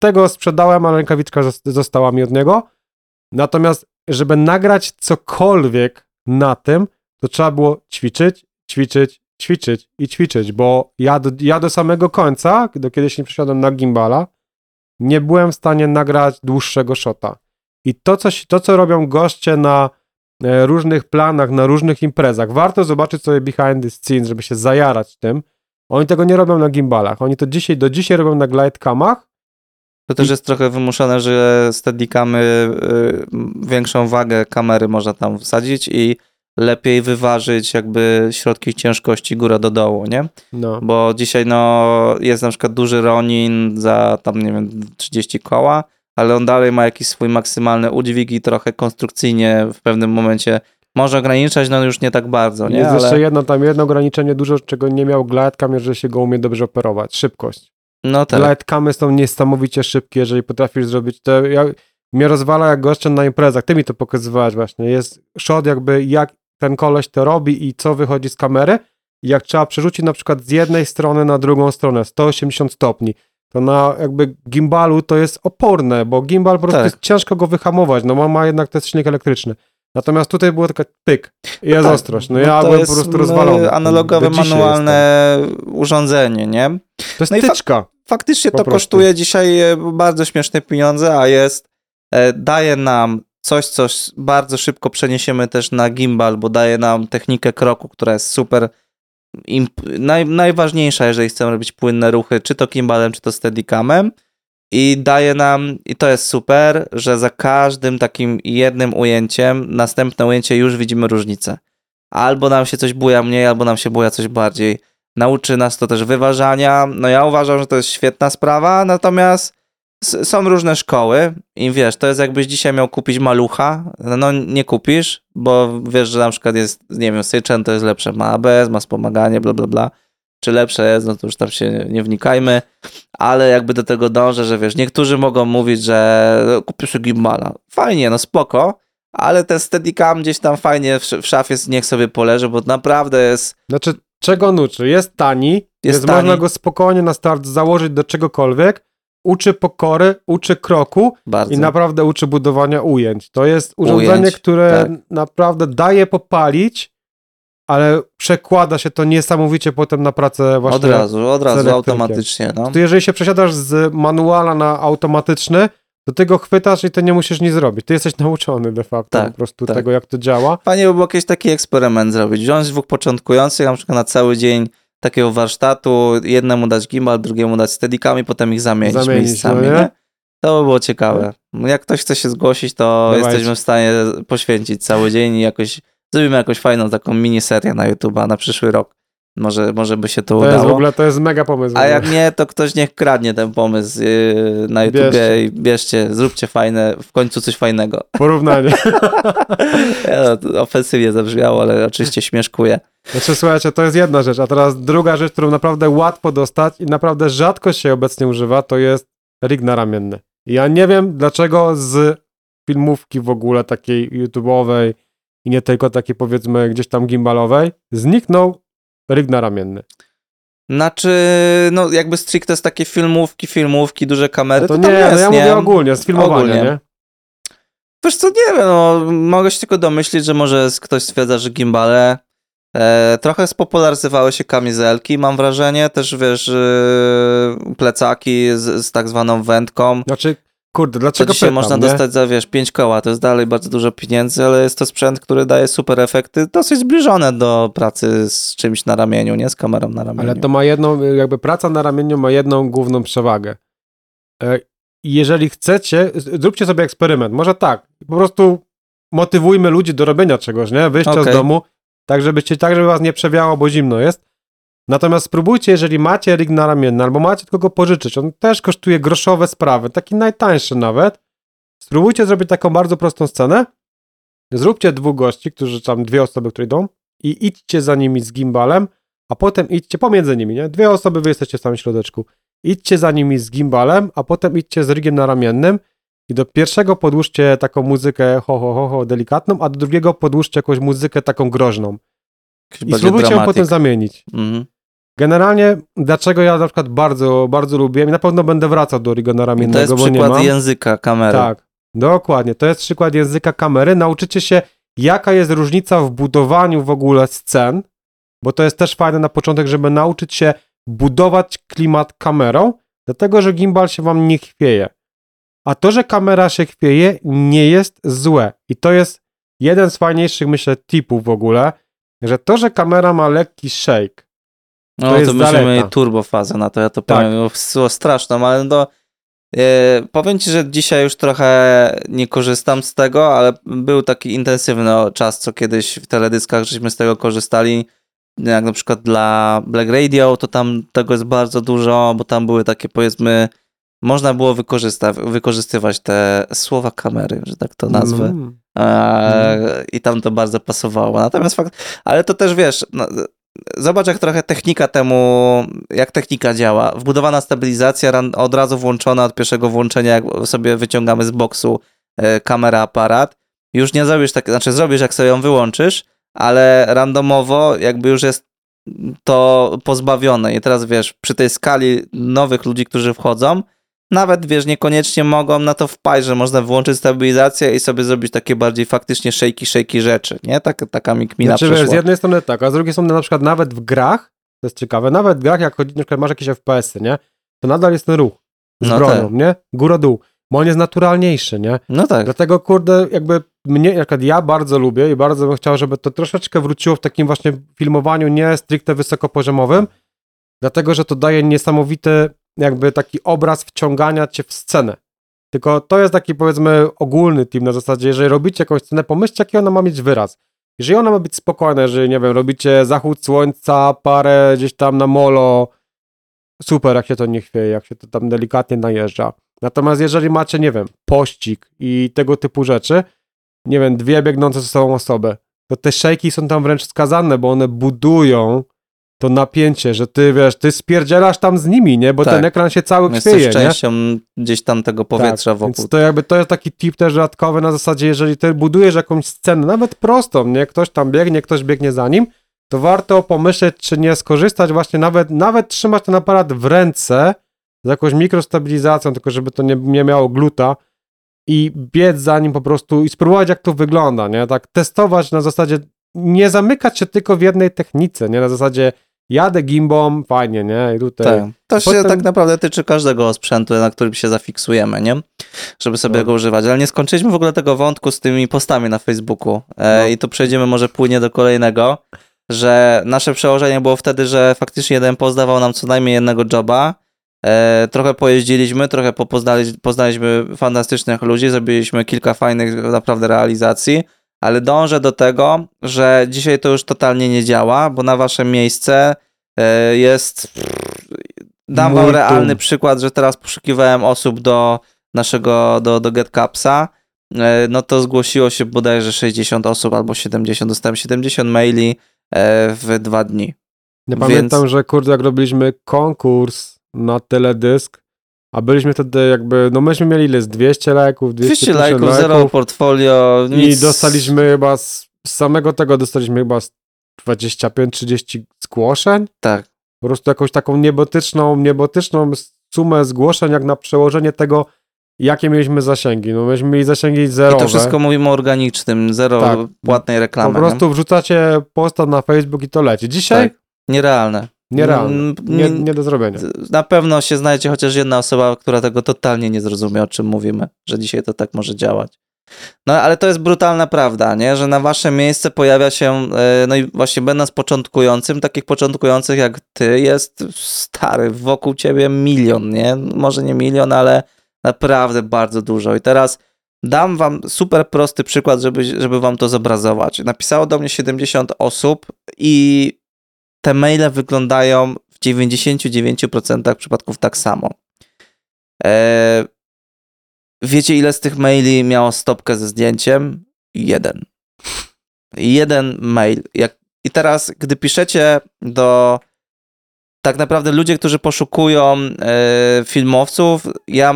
tego sprzedałem, a rękawiczka zos- została mi od niego. Natomiast, żeby nagrać cokolwiek na tym, to trzeba było ćwiczyć, ćwiczyć, ćwiczyć i ćwiczyć, bo ja do, ja do samego końca, do kiedyś nie przyszedłem na gimbala, nie byłem w stanie nagrać dłuższego shota. I to, co, to, co robią goście na e, różnych planach, na różnych imprezach, warto zobaczyć sobie behind the scenes, żeby się zajarać tym. Oni tego nie robią na gimbalach. Oni to dzisiaj, do dzisiaj robią na glidecamach, To też jest trochę wymuszone, że steadicamy y, większą wagę kamery można tam wsadzić i lepiej wyważyć jakby środki ciężkości góra do dołu, nie? no. Bo dzisiaj no jest na przykład duży Ronin za tam nie wiem 30 koła, ale on dalej ma jakiś swój maksymalny udźwig i trochę konstrukcyjnie w pewnym momencie może ograniczać, no już nie tak bardzo, nie? Jest Ale, jeszcze jedno, tam jedno ograniczenie, dużo czego nie miał glidecam, jeżeli się go umie dobrze operować. Szybkość. no tak. Są niesamowicie szybkie, jeżeli potrafisz zrobić to. Ja, mnie rozwala jak goście na imprezach. Ty mi to pokazywałeś właśnie. Jest shot jakby jak ten koleś to robi i co wychodzi z kamery. Jak trzeba przerzucić na przykład z jednej strony na drugą stronę 180 stopni, to na jakby gimbalu to jest oporne, bo gimbal po prostu Tak. jest ciężko go wyhamować. No ma, ma jednak to jest silnik elektryczny. Natomiast tutaj było taka pyk i jest tak. No No ja byłem po prostu no, rozwalony. Analogowe, manualne urządzenie, nie? To jest No i fa- tyczka. faktycznie to prostu. kosztuje dzisiaj e, bardzo śmieszne pieniądze, a jest, e, daje nam coś, co bardzo szybko przeniesiemy też na gimbal, bo daje nam technikę kroku, która jest super naj, najważniejsza, jeżeli chcemy robić płynne ruchy, czy to gimbalem, czy to steadicamem i daje nam, i to jest super, że za każdym takim jednym ujęciem, następne ujęcie już widzimy różnicę. Albo nam się coś buja mniej, albo nam się buja coś bardziej. Nauczy nas to też wyważania. No ja uważam, że to jest świetna sprawa, natomiast są różne szkoły i wiesz, to jest jakbyś dzisiaj miał kupić malucha, no nie kupisz, bo wiesz, że na przykład jest, nie wiem, Syczen to jest lepsze, ma ABS, ma wspomaganie, bla bla bla. Czy lepsze jest, no to już tam się nie wnikajmy, ale jakby do tego dążę, że wiesz, niektórzy mogą mówić, że kupisz gimbala. Fajnie, no spoko, ale ten Steadicam gdzieś tam fajnie w, sz- w szafie niech sobie poleży, bo naprawdę jest Znaczy, czego on uczy? Jest tani, jest tani. można go spokojnie na start założyć do czegokolwiek, uczy pokory, uczy kroku bardzo... i naprawdę uczy budowania ujęć. To jest urządzenie, Ujęć, które tak. naprawdę daje popalić, ale przekłada się to niesamowicie potem na pracę właśnie. Od razu, od razu, automatycznie, no. To jeżeli się przesiadasz z manuala na automatyczny, to ty go chwytasz i ty nie musisz nic zrobić. Ty jesteś nauczony de facto Tak, po prostu tak. tego, jak to działa. Fajnie by było jakiś taki eksperyment zrobić. Wziąć dwóch początkujących, na przykład na cały dzień takiego warsztatu, jednemu dać gimbal, drugiemu dać steadicam i potem ich zamienić, Zamienić, miejscami, no nie? To by było ciekawe. Jak ktoś chce się zgłosić, to Dawajcie. jesteśmy w stanie poświęcić cały dzień i jakoś zrobimy jakąś fajną taką miniserię na YouTube'a na przyszły rok. Może, może by się to, To udało. jest w ogóle, to jest mega pomysł. A jak nie, to ktoś niech kradnie ten pomysł yy, na YouTubie Bierzcie. i bierzcie, zróbcie fajne, w końcu coś fajnego. Porównanie. Ja, to ofensywnie zabrzmiało, ale oczywiście śmieszkuję. Znaczy, słuchajcie, to jest jedna rzecz, a teraz druga rzecz, którą naprawdę łatwo dostać i naprawdę rzadko się obecnie używa, to jest rig naramienny. Ja nie wiem, dlaczego z filmówki w ogóle takiej YouTube'owej i nie tylko takiej powiedzmy gdzieś tam gimbalowej, zniknął rig naramienny. Znaczy, no jakby stricte z takie filmówki, filmówki, duże kamery, No to, to nie, jest, no ja nie? mówię ogólnie, z filmowania, Ogólnie. nie? Wiesz co, nie wiem, no, mogę się tylko domyślić, że może ktoś stwierdza, że gimbale e, trochę spopularyzowały się kamizelki, mam wrażenie, też wiesz, e, plecaki z, z tak zwaną wędką. Znaczy, kurde, To dlaczego dzisiaj pytam, można nie? dostać za, wiesz, 5 koła, to jest dalej bardzo dużo pieniędzy, ale jest to sprzęt, który daje super efekty, dosyć zbliżone do pracy z czymś na ramieniu, nie? Z kamerą na ramieniu. Ale to ma jedną, jakby praca na ramieniu ma jedną główną przewagę. E, Jeżeli chcecie, zróbcie sobie eksperyment. Może tak, po prostu motywujmy ludzi do robienia czegoś, nie? Wyjścia Okej. z domu, tak żebyście, tak żeby was nie przewiało, bo zimno jest. Natomiast spróbujcie, jeżeli macie rig na ramienny, albo macie kogo pożyczyć, on też kosztuje groszowe sprawy, taki najtańszy nawet. Spróbujcie zrobić taką bardzo prostą scenę. Zróbcie dwóch gości, którzy tam, dwie osoby, które idą i idźcie za nimi z gimbalem, a potem idźcie pomiędzy nimi, nie? Dwie osoby, wy jesteście w samym środeczku. Idźcie za nimi z gimbalem, a potem idźcie z rigiem naramiennym i do pierwszego podłóżcie taką muzykę ho, ho, ho, ho, delikatną, a do drugiego podłóżcie jakąś muzykę taką groźną. I spróbujcie ją potem zamienić. Mhm. Generalnie, dlaczego ja na przykład bardzo, bardzo lubiłem i na pewno będę wracał do riga I naramiennego, to jest bo nie przykład mam. języka kamery. Tak, dokładnie. To jest przykład języka kamery. Nauczycie się, jaka jest różnica w budowaniu w ogóle scen, bo to jest też fajne na początek, żeby nauczyć się budować klimat kamerą, dlatego że gimbal się wam nie chwieje. A to, że kamera się chwieje, nie jest złe. I to jest jeden z fajniejszych, myślę, tipów w ogóle, że to, że kamera ma lekki shake, No To to, jest zaleta. mieć turbofazę na to, ja to Tak. powiem, było straszną, ale no e, powiem ci, że dzisiaj już trochę nie korzystam z tego, ale był taki intensywny czas, co kiedyś w teledyskach żeśmy z tego korzystali, jak na przykład dla Black Radio, to tam tego jest bardzo dużo, bo tam były takie powiedzmy, można było wykorzystywać te słowa kamery, że tak to nazwę. Mm. Eee, I tam to bardzo pasowało. Natomiast fakt, ale to też wiesz, no, zobacz jak trochę technika temu, jak technika działa. Wbudowana stabilizacja ran- od razu włączona od pierwszego włączenia, jak sobie wyciągamy z boksu e, kamera, aparat. Już nie zrobisz tak, znaczy zrobisz jak sobie ją wyłączysz, ale randomowo jakby już jest to pozbawione. I teraz wiesz, przy tej skali nowych ludzi, którzy wchodzą, nawet wiesz, niekoniecznie mogą na to wpaść, że można wyłączyć stabilizację i sobie zrobić takie bardziej faktycznie shaky, shaky rzeczy, nie? Tak, taka mi kmina Znaczy, wiesz, przeszła. z jednej strony tak, a z drugiej strony na przykład nawet w grach, to jest ciekawe, nawet w grach, jak chodzi, na przykład masz jakieś FPS-y, nie? To nadal jest ten ruch z No bronią, tak. nie? Góra-dół, bo on jest naturalniejszy, nie? No tak, Dlatego, kurde, jakby mnie, przykład ja bardzo lubię i bardzo bym chciał, żeby to troszeczkę wróciło w takim właśnie filmowaniu nie stricte wysokopoziomowym, dlatego, że to daje niesamowity jakby taki obraz wciągania cię w scenę. Tylko to jest taki powiedzmy ogólny team na zasadzie, jeżeli robicie jakąś scenę, pomyślcie jaki ona ma mieć wyraz. Jeżeli ona ma być spokojna, jeżeli nie wiem, robicie zachód słońca, parę gdzieś tam na molo, super jak się to nie chwieje, jak się to tam delikatnie najeżdża. Natomiast jeżeli macie, nie wiem, pościg i tego typu rzeczy, nie wiem, dwie biegnące ze sobą osoby, to te szejki są tam wręcz skazane, bo one budują to napięcie, że ty, wiesz, ty spierdzielasz tam z nimi, nie? Bo Tak. ten ekran się cały jesteś chwieje, nie? częścią gdzieś tam tego powietrza tak, wokół. Więc to jakby to jest taki tip też dodatkowy na zasadzie, jeżeli ty budujesz jakąś scenę, nawet prostą, nie? Ktoś tam biegnie, ktoś biegnie za nim, to warto pomyśleć, czy nie skorzystać właśnie nawet, nawet trzymać ten aparat w ręce z jakąś mikrostabilizacją, tylko żeby to nie, nie miało gluta i biec za nim po prostu i spróbować jak to wygląda, nie? Tak testować na zasadzie, nie zamykać się tylko w jednej technice, nie? Na zasadzie jadę gimbom, fajnie, nie? I tutaj... Tak. To się Potem- tak naprawdę tyczy każdego sprzętu, na którym się zafiksujemy, nie? Żeby sobie No. go używać. Ale nie skończyliśmy w ogóle tego wątku z tymi postami na Facebooku. E, No. I tu przejdziemy może płynie do kolejnego, że nasze przełożenie było wtedy, że faktycznie jeden post dawał nam co najmniej jednego joba. E, trochę pojeździliśmy, trochę po- poznali, poznaliśmy fantastycznych ludzi, zrobiliśmy kilka fajnych naprawdę realizacji, ale dążę do tego, że dzisiaj to już totalnie nie działa, bo na wasze miejsce e, jest Dam wam realny przykład, że teraz poszukiwałem osób do naszego, do, do GetCapsa, e, no to zgłosiło się bodajże 60 osób albo 70, dostałem 70 maili e, w dwa dni. Ja Więc- pamiętam, że kurde, jak robiliśmy konkurs na teledysk, a byliśmy wtedy jakby, no myśmy mieli ile, z 200 lajków, 200, 200 lajków, zero portfolio, i nic. dostaliśmy chyba z, z samego tego dostaliśmy chyba z 25-30 zgłoszeń, Tak, po prostu jakąś taką niebotyczną, niebotyczną sumę zgłoszeń, jak na przełożenie tego, jakie mieliśmy zasięgi. No myśmy mieli zasięgi i zerowe. to wszystko mówimy o organicznym, zero Tak. płatnej reklamy. po prostu wrzucacie posta na Facebook i to leci. nie? Dzisiaj tak, nierealne. Nierealne. Mm, Nie, nie do zrobienia. Na pewno się znajdzie chociaż jedna osoba, która tego totalnie nie zrozumie, o czym mówimy, że dzisiaj to tak może działać. No ale to jest brutalna prawda, nie? że na wasze miejsce pojawia się, e, no i właśnie będąc początkującym, takich początkujących jak ty jest stary, wokół ciebie milion, nie? Może nie milion, ale naprawdę bardzo dużo. I teraz dam wam super prosty przykład, żeby, żeby wam to zobrazować. Napisało do mnie 70 osób i te maile wyglądają w 99% przypadków tak samo. Eee, wiecie, ile z tych maili miało stopkę ze zdjęciem? Jeden. Jeden mail. I teraz, gdy piszecie do tak naprawdę ludzie, którzy poszukują e, filmowców, ja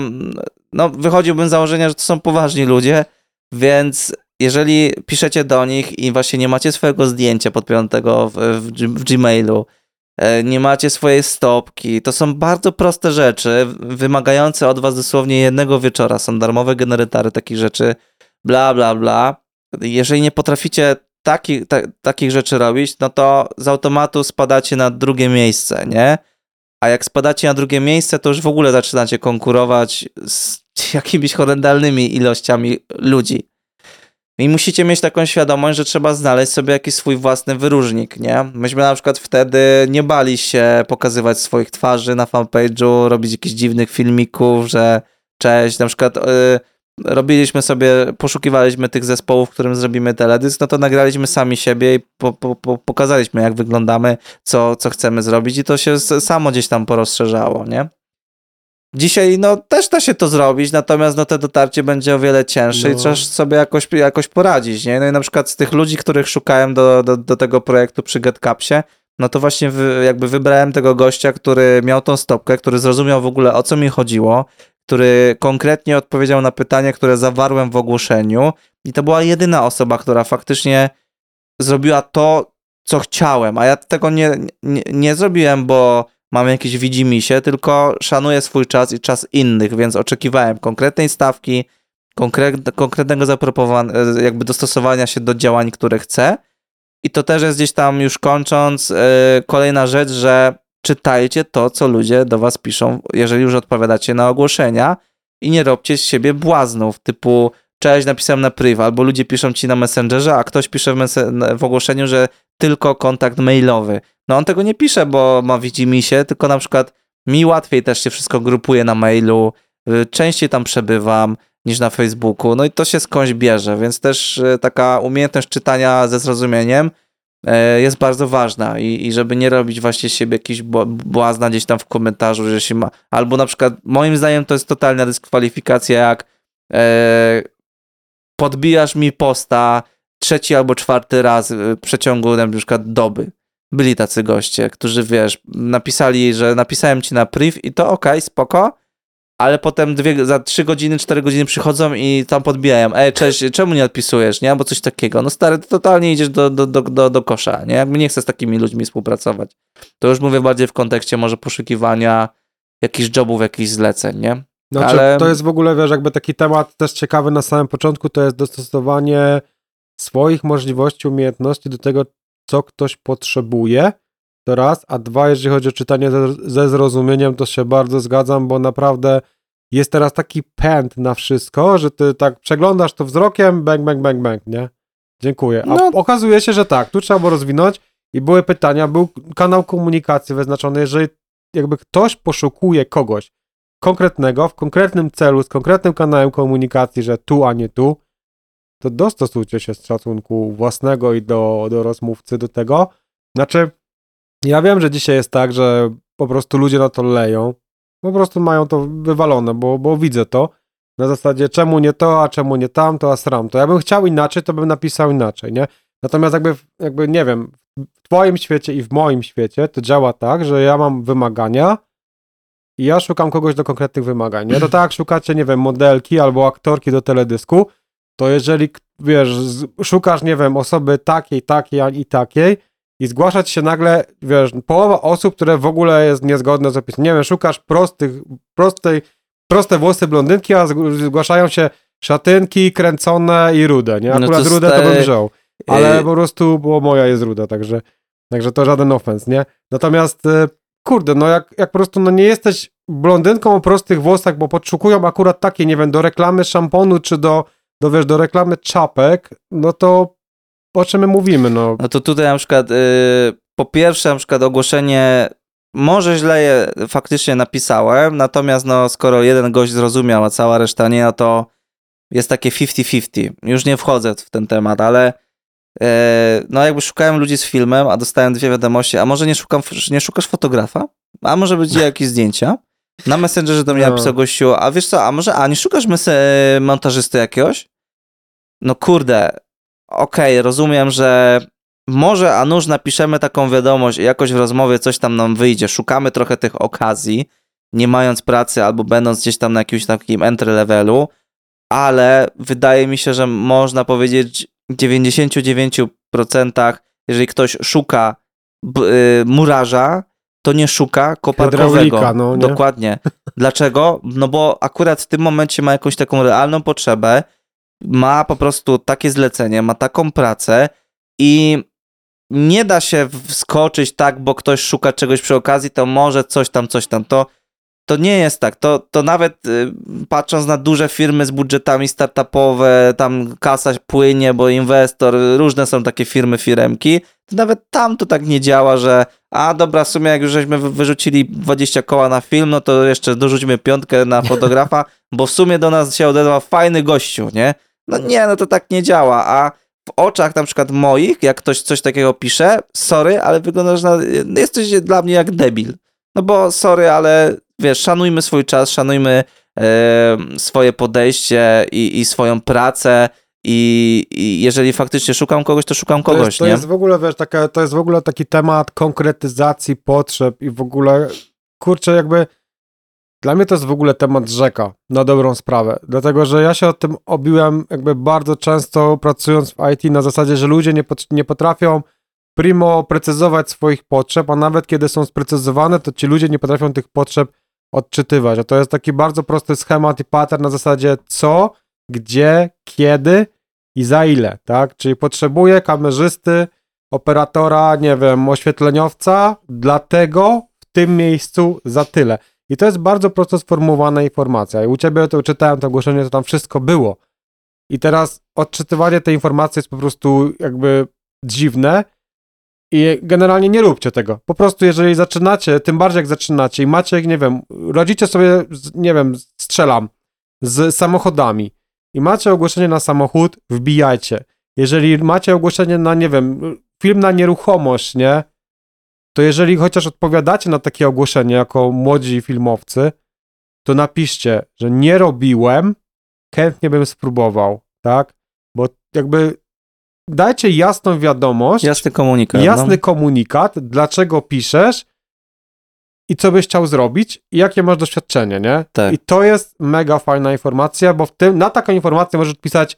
no, wychodziłbym z założenia, że to są poważni ludzie, więc jeżeli piszecie do nich i właśnie nie macie swojego zdjęcia podpiętego w, w, w Gmailu, e, nie macie swojej stopki, to są bardzo proste rzeczy, wymagające od was dosłownie jednego wieczora. Są darmowe generatory takich rzeczy, bla, bla, bla. Jeżeli nie potraficie taki, ta, takich rzeczy robić, no to z automatu spadacie na drugie miejsce, nie? A jak spadacie na drugie miejsce, to już w ogóle zaczynacie konkurować z jakimiś horrendalnymi ilościami ludzi. I musicie mieć taką świadomość, że trzeba znaleźć sobie jakiś swój własny wyróżnik, nie? Myśmy na przykład wtedy nie bali się pokazywać swoich twarzy na fanpage'u, robić jakichś dziwnych filmików, że cześć, na przykład yy, robiliśmy sobie, poszukiwaliśmy tych zespołów, którym zrobimy teledysk, no to nagraliśmy sami siebie i po, po, po, pokazaliśmy, jak wyglądamy, co, co chcemy zrobić i to się samo gdzieś tam porozszerzało, nie? Dzisiaj no też da się to zrobić, natomiast no to dotarcie będzie o wiele cięższe no. i trzeba sobie jakoś, jakoś poradzić, nie? No i na przykład z tych ludzi, których szukałem do, do, do tego projektu przy GetCapsie, no to właśnie wy, jakby wybrałem tego gościa, który miał tą stopkę, który zrozumiał w ogóle o co mi chodziło, który konkretnie odpowiedział na pytania, które zawarłem w ogłoszeniu i to była jedyna osoba, która faktycznie zrobiła to, co chciałem, a ja tego nie, nie, nie zrobiłem, bo mam jakieś widzimisię, tylko szanuję swój czas i czas innych, więc oczekiwałem konkretnej stawki, konkret, konkretnego zaproponowania, jakby dostosowania się do działań, które chcę. I to też jest gdzieś tam już kończąc, yy, kolejna rzecz, że czytajcie to, co ludzie do was piszą, jeżeli już odpowiadacie na ogłoszenia i nie robcie z siebie błaznów, typu cześć, napisałem na priv, albo ludzie piszą ci na Messengerze, a ktoś pisze w, w ogłoszeniu, że tylko kontakt mailowy. No on tego nie pisze, bo ma widzi mi się, tylko na przykład mi łatwiej też się wszystko grupuje na mailu, y, częściej tam przebywam niż na Facebooku, no i to się skądś bierze, więc też y, taka umiejętność czytania ze zrozumieniem e, jest bardzo ważna i, i żeby nie robić właśnie siebie jakiś błazna gdzieś tam w komentarzu, że się ma, albo na przykład moim zdaniem to jest totalna dyskwalifikacja, jak podbijasz mi posta trzeci albo czwarty raz w przeciągu na przykład doby. Byli tacy goście, którzy wiesz, napisali, że napisałem ci na priv i to okej, okay, spoko, ale potem dwie, za trzy godziny, cztery godziny przychodzą i tam podbijają. Ej, cześć, czemu nie odpisujesz, nie? Albo coś takiego. No stary, to totalnie idziesz do, do, do, do, do kosza, nie? Jakby nie chcę z takimi ludźmi współpracować. To już mówię bardziej w kontekście może poszukiwania jakichś jobów, jakichś zleceń, nie? Znaczy, ale... to jest w ogóle, wiesz, jakby taki temat też ciekawy na samym początku, to jest dostosowanie swoich możliwości, umiejętności do tego, co ktoś potrzebuje, to raz, a dwa, jeżeli chodzi o czytanie ze, zrozumieniem, to się bardzo zgadzam, bo naprawdę jest teraz taki pęd na wszystko, że ty tak przeglądasz to wzrokiem, bang, bang, bang, bang, nie? Dziękuję. A no. okazuje się, że tak, tu trzeba było rozwinąć i były pytania, był kanał komunikacji wyznaczony, jeżeli jakby ktoś poszukuje kogoś konkretnego, w konkretnym celu, z konkretnym kanałem komunikacji, że tu, a nie tu, to dostosujcie się z szacunku własnego i do, do rozmówcy do tego. Znaczy, ja wiem, że dzisiaj jest tak, że po prostu ludzie na to leją, po prostu mają to wywalone, bo, bo widzę to. Na zasadzie czemu nie to, a czemu nie tamto, a sram to. Ja bym chciał inaczej, to bym napisał inaczej, nie? Natomiast jakby, jakby nie wiem, w twoim świecie i w moim świecie to działa tak, że ja mam wymagania i ja szukam kogoś do konkretnych wymagań, nie? To tak szukacie, nie wiem, modelki albo aktorki do teledysku, to jeżeli, wiesz, szukasz, nie wiem, osoby takiej, takiej i takiej i zgłaszać się nagle, wiesz, połowa osób, które w ogóle jest niezgodne z opisem. Nie wiem, szukasz prostych, prostej, proste włosy blondynki, a zgłaszają się szatynki, kręcone i rude, nie? Akurat no to rude to bym wziął, ale po prostu, bo moja jest ruda, także Także to żaden ofens, nie? Natomiast, e, kurde, no jak, jak po prostu no nie jesteś blondynką o prostych włosach, bo podszukują akurat takie, nie wiem, do reklamy szamponu, czy do, do wiesz, do reklamy czapek, no to o czym my mówimy, no. No to tutaj na przykład, y, po pierwsze na przykład ogłoszenie, może źle je faktycznie napisałem, natomiast no skoro jeden gość zrozumiał, a cała reszta nie, no to jest takie 50-50. Już nie wchodzę w ten temat, ale no jakby szukałem ludzi z filmem, a dostałem dwie wiadomości, a może nie, szukam, nie szukasz fotografa? A może będzie jakieś zdjęcia? Na Messengerze do mnie No. napisał gościu, a wiesz co, a może, a nie szukasz mes- montażysty jakiegoś? No kurde, okej, rozumiem, że może, a nuż napiszemy taką wiadomość i jakoś w rozmowie coś tam nam wyjdzie, szukamy trochę tych okazji, nie mając pracy albo będąc gdzieś tam na jakimś takim entry levelu, ale wydaje mi się, że można powiedzieć 99%, jeżeli ktoś szuka y, murarza, to nie szuka koparkowego. No, nie? Dokładnie. Dlaczego? No bo akurat w tym momencie ma jakąś taką realną potrzebę, ma po prostu takie zlecenie, ma taką pracę i nie da się wskoczyć tak, bo ktoś szuka czegoś przy okazji, to może coś tam, coś tam. To, to nie jest tak. To, to nawet y, patrząc na duże firmy z budżetami startupowe, tam kasa płynie, bo inwestor, różne są takie firmy, firemki, to nawet tam to tak nie działa, że a dobra, w sumie jak już żeśmy wy- wyrzucili 20 koła na film, no to jeszcze dorzućmy piątkę na fotografa, bo w sumie do nas się odezwał fajny gościu, nie? No nie, no to tak nie działa, a w oczach na przykład moich, jak ktoś coś takiego pisze, sorry, ale wyglądasz na, jesteś dla mnie jak debil. No bo sorry, ale wiesz, szanujmy swój czas, szanujmy e, swoje podejście i, i swoją pracę i, i jeżeli faktycznie szukam kogoś, to szukam To kogoś, jest, to nie? jest w ogóle, wiesz, taka, to jest w ogóle taki temat konkretyzacji potrzeb i w ogóle, kurczę, jakby dla mnie to jest w ogóle temat rzeka, na dobrą sprawę, dlatego, że ja się o tym obiłem jakby bardzo często pracując w IT na zasadzie, że ludzie nie, pot, nie potrafią primo precyzować swoich potrzeb, a nawet kiedy są sprecyzowane, to ci ludzie nie potrafią tych potrzeb odczytywać, a to jest taki bardzo prosty schemat i pattern na zasadzie co, gdzie, kiedy i za ile, tak? Czyli potrzebuję kamerzysty, operatora, nie wiem, oświetleniowca, dlatego w tym miejscu za tyle. I to jest bardzo prosto sformułowana informacja. I u ciebie to czytałem to ogłoszenie, to tam wszystko było. I teraz odczytywanie tej informacji jest po prostu jakby dziwne i generalnie nie róbcie tego. Po prostu jeżeli zaczynacie, tym bardziej jak zaczynacie i macie, nie wiem, radzicie sobie, nie wiem, strzelam, z samochodami i macie ogłoszenie na samochód, wbijajcie. Jeżeli macie ogłoszenie na, nie wiem, film na nieruchomość, nie? To jeżeli chociaż odpowiadacie na takie ogłoszenie jako młodzi filmowcy, to napiszcie, że nie robiłem, chętnie bym spróbował, tak? Bo jakby dajcie jasną wiadomość, Jasny komunikat. jasny no. komunikat, dlaczego piszesz i co byś chciał zrobić i jakie masz doświadczenie, nie? Tak. I to jest mega fajna informacja, bo w tym, na taką informację możesz pisać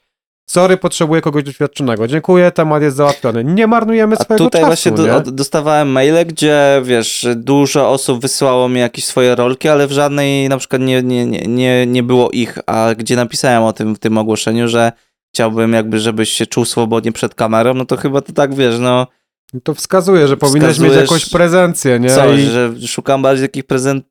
sorry, potrzebuję kogoś doświadczonego. Dziękuję, temat jest załatwiony. Nie marnujemy A swojego tutaj czasu, właśnie nie? do, dostawałem maile, gdzie wiesz, dużo osób wysyłało mi jakieś swoje rolki, ale w żadnej na przykład nie, nie, nie, nie było ich, a gdzie napisałem o tym w tym ogłoszeniu, że chciałbym jakby, żebyś się czuł swobodnie przed kamerą, no to chyba to tak wiesz, no To wskazuje, że powinieneś mieć jakąś prezencję, nie? coś, I że szukam bardziej takich prezent,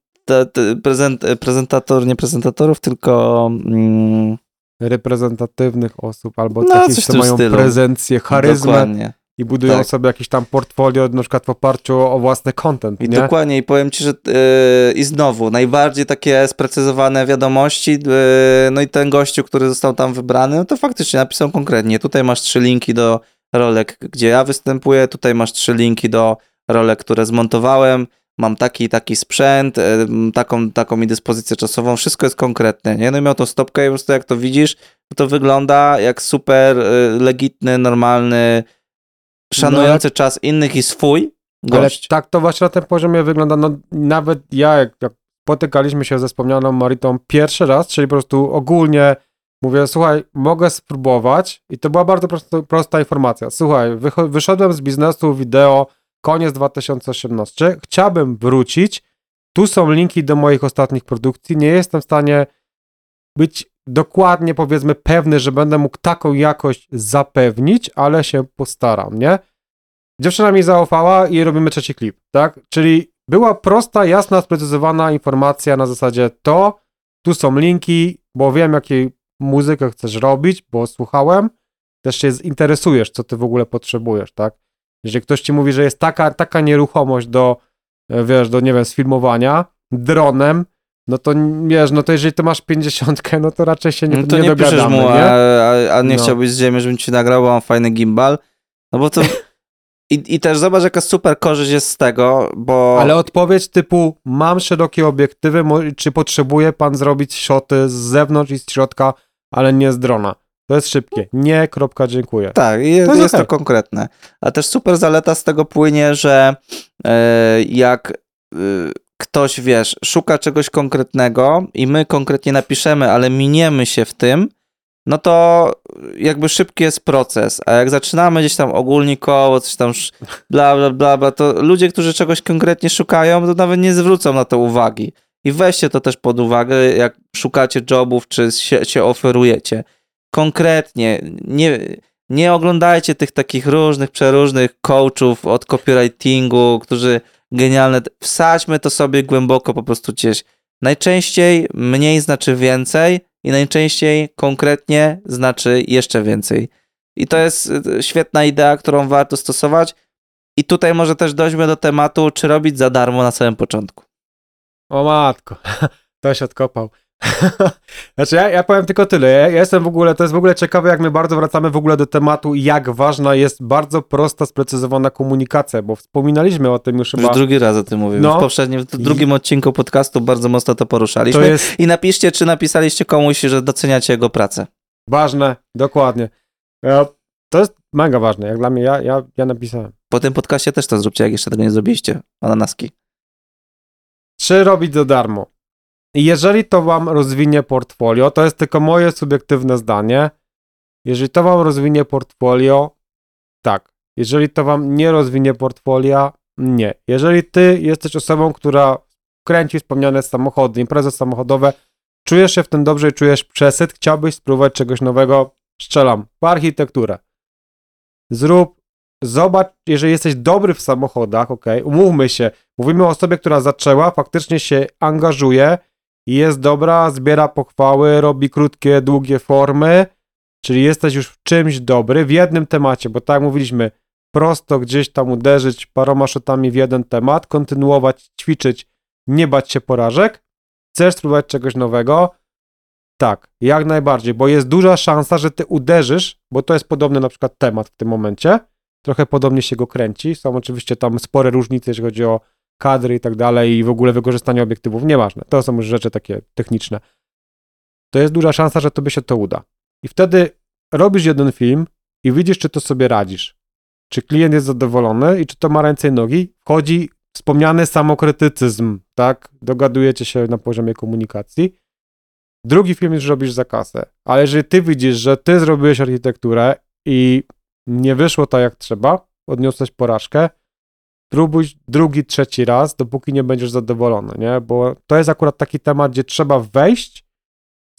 prezent, prezentator, nie prezentatorów, tylko mm, reprezentatywnych osób, albo No, takich, co mają stylu. prezencję, charyzmę dokładnie. I budują Tak. sobie jakieś tam portfolio, na przykład w oparciu o własny content, I nie? dokładnie, i powiem ci, że yy, i znowu, najbardziej takie sprecyzowane wiadomości, yy, no i ten gościu, który został tam wybrany, no to faktycznie napisał konkretnie, tutaj masz trzy linki do rolek, gdzie ja występuję, tutaj masz trzy linki do rolek, które zmontowałem, mam taki i taki sprzęt, yy, taką, taką mi dyspozycję czasową, wszystko jest konkretne, nie? No i miał tą stopkę i po prostu jak to widzisz, to wygląda jak super legitny, normalny, szanujący czas innych i swój Ale gość. tak to właśnie na tym poziomie wygląda. No, nawet ja, jak, jak spotykaliśmy się ze wspomnianą Maritą pierwszy raz, czyli po prostu ogólnie mówię, słuchaj, mogę spróbować i to była bardzo prosto, prosta informacja. Słuchaj, wyszedłem z biznesu wideo koniec 2018, chciałbym wrócić, tu są linki do moich ostatnich produkcji, nie jestem w stanie być dokładnie powiedzmy pewny, że będę mógł taką jakość zapewnić, ale się postaram, nie? dziewczyna mi zaufała i robimy trzeci klip, tak? Czyli była prosta, jasna, sprecyzowana informacja na zasadzie to, tu są linki, bo wiem, jakiej muzykę chcesz robić, bo słuchałem, też się interesujesz, co ty w ogóle potrzebujesz, tak? Jeżeli ktoś ci mówi, że jest taka, taka nieruchomość do, e, wiesz, do, nie wiem, sfilmowania dronem, no to wiesz, no to jeżeli ty masz 50, no to raczej się nie, No to nie, nie, dogadamy, mu, nie? a, a, a nie No. chciałbyś z ziemi, żebym ci nagrał, bo mam fajny gimbal. No bo to... I, I też zobacz, jaka super korzyść jest z tego, bo... Ale odpowiedź typu mam szerokie obiektywy, czy potrzebuje pan zrobić shoty z zewnątrz i z środka, ale nie z drona? To jest szybkie. Nie, kropka, dziękuję. Tak, jest, To jest okej. to konkretne. A też super zaleta z tego płynie, że e, jak e, ktoś, wiesz, szuka czegoś konkretnego i my konkretnie napiszemy, ale miniemy się w tym, no to jakby szybki jest proces, a jak zaczynamy gdzieś tam ogólnikowo, coś tam bla, bla, bla, bla, to ludzie, którzy czegoś konkretnie szukają, to nawet nie zwrócą na to uwagi. I weźcie to też pod uwagę, jak szukacie jobów, czy się, się oferujecie. Konkretnie, nie, nie oglądajcie tych takich różnych, przeróżnych coachów od copywritingu, którzy genialne. Wsadźmy to sobie głęboko po prostu gdzieś. Najczęściej mniej znaczy więcej i najczęściej konkretnie znaczy jeszcze więcej. I to jest y, świetna idea, którą warto stosować. I tutaj może też dojdziemy do tematu, czy robić za darmo na samym początku. O matko, to się odkopał. znaczy ja, ja powiem tylko tyle. Ja, ja jestem w ogóle, to jest w ogóle ciekawe, jak my bardzo wracamy w ogóle do tematu, jak ważna jest bardzo prosta, sprecyzowana komunikacja, bo wspominaliśmy o tym już Już chyba. drugi raz o tym mówię. No. W poprzednim, w drugim odcinku podcastu bardzo mocno to poruszaliśmy. To jest I napiszcie, czy napisaliście komuś, że doceniacie jego pracę. ważne, dokładnie. E, To jest mega ważne, jak dla mnie, ja, ja, ja napisałem. Po tym podcaście też to zróbcie, jak jeszcze tego nie zrobiliście. Ananaski. Czy robić za darmo? Jeżeli to wam rozwinie portfolio, to jest tylko moje subiektywne zdanie. Jeżeli to wam rozwinie portfolio, tak. Jeżeli to wam nie rozwinie portfolia, nie. Jeżeli ty jesteś osobą, która kręci wspomniane samochody, imprezy samochodowe, czujesz się w tym dobrze i czujesz przesyt, chciałbyś spróbować czegoś nowego, strzelam, w architekturę. Zrób, zobacz, jeżeli jesteś dobry w samochodach, ok, umówmy się, mówimy o osobie, która zaczęła, faktycznie się angażuje i jest dobra, zbiera pochwały, robi krótkie, długie formy, czyli jesteś już w czymś dobry w jednym temacie, bo tak mówiliśmy, prosto gdzieś tam uderzyć paroma szotami w jeden temat, kontynuować, ćwiczyć, nie bać się porażek, chcesz spróbować czegoś nowego, tak, jak najbardziej, bo jest duża szansa, że ty uderzysz, bo to jest podobny na przykład temat w tym momencie, trochę podobnie się go kręci, są oczywiście tam spore różnice, jeśli chodzi o kadry i tak dalej i w ogóle wykorzystanie obiektywów, nieważne, to są już rzeczy takie techniczne. To jest duża szansa, że tobie się to uda. I wtedy robisz jeden film i widzisz, czy to sobie radzisz. Czy klient jest zadowolony i czy to ma ręce i nogi. Wchodzi wspomniany samokrytycyzm, tak? Dogadujecie się na poziomie komunikacji. Drugi film już robisz za kasę. Ale jeżeli ty widzisz, że ty zrobiłeś architekturę i nie wyszło tak jak trzeba, odniosłeś porażkę, próbuj drugi, trzeci raz, dopóki nie będziesz zadowolony, nie? Bo to jest akurat taki temat, gdzie trzeba wejść,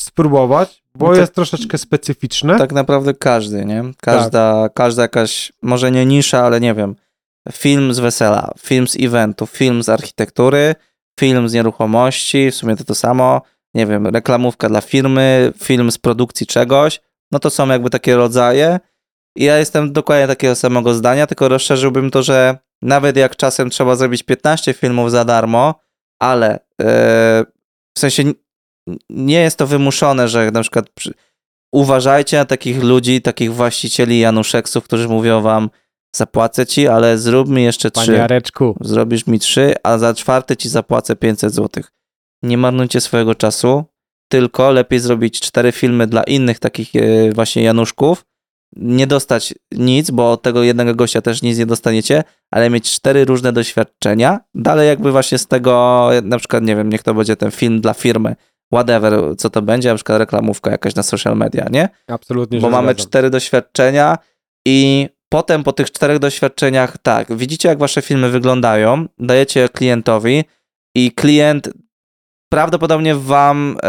spróbować, bo No to- jest troszeczkę specyficzne. Tak naprawdę każdy, nie? Każda, każda jakaś, może nie nisza, ale nie wiem, film z wesela, film z eventu, film z architektury, film z nieruchomości, w sumie to to samo, nie wiem, reklamówka dla firmy, film z produkcji czegoś, no to są jakby takie rodzaje ja jestem dokładnie takiego samego zdania, tylko rozszerzyłbym to, że nawet jak czasem trzeba zrobić 15 filmów za darmo, ale e, w sensie nie jest to wymuszone, że na przykład przy, uważajcie na takich ludzi, takich właścicieli Januszeksów, którzy mówią wam zapłacę ci, ale zrób mi jeszcze Panie trzy. Jareczku, Zrobisz mi trzy, a za czwarty ci zapłacę 500 zł. Nie marnujcie swojego czasu, tylko lepiej zrobić cztery filmy dla innych takich e, właśnie Januszków, nie dostać nic, bo od tego jednego gościa też nic nie dostaniecie, ale mieć cztery różne doświadczenia. Dalej jakby właśnie z tego, na przykład, nie wiem, niech to będzie ten film dla firmy, whatever, co to będzie, na przykład reklamówka jakaś na social media, nie? absolutnie bo mamy zgadzam. cztery doświadczenia i potem po tych czterech doświadczeniach, tak, widzicie jak wasze filmy wyglądają, dajecie klientowi i klient prawdopodobnie wam e,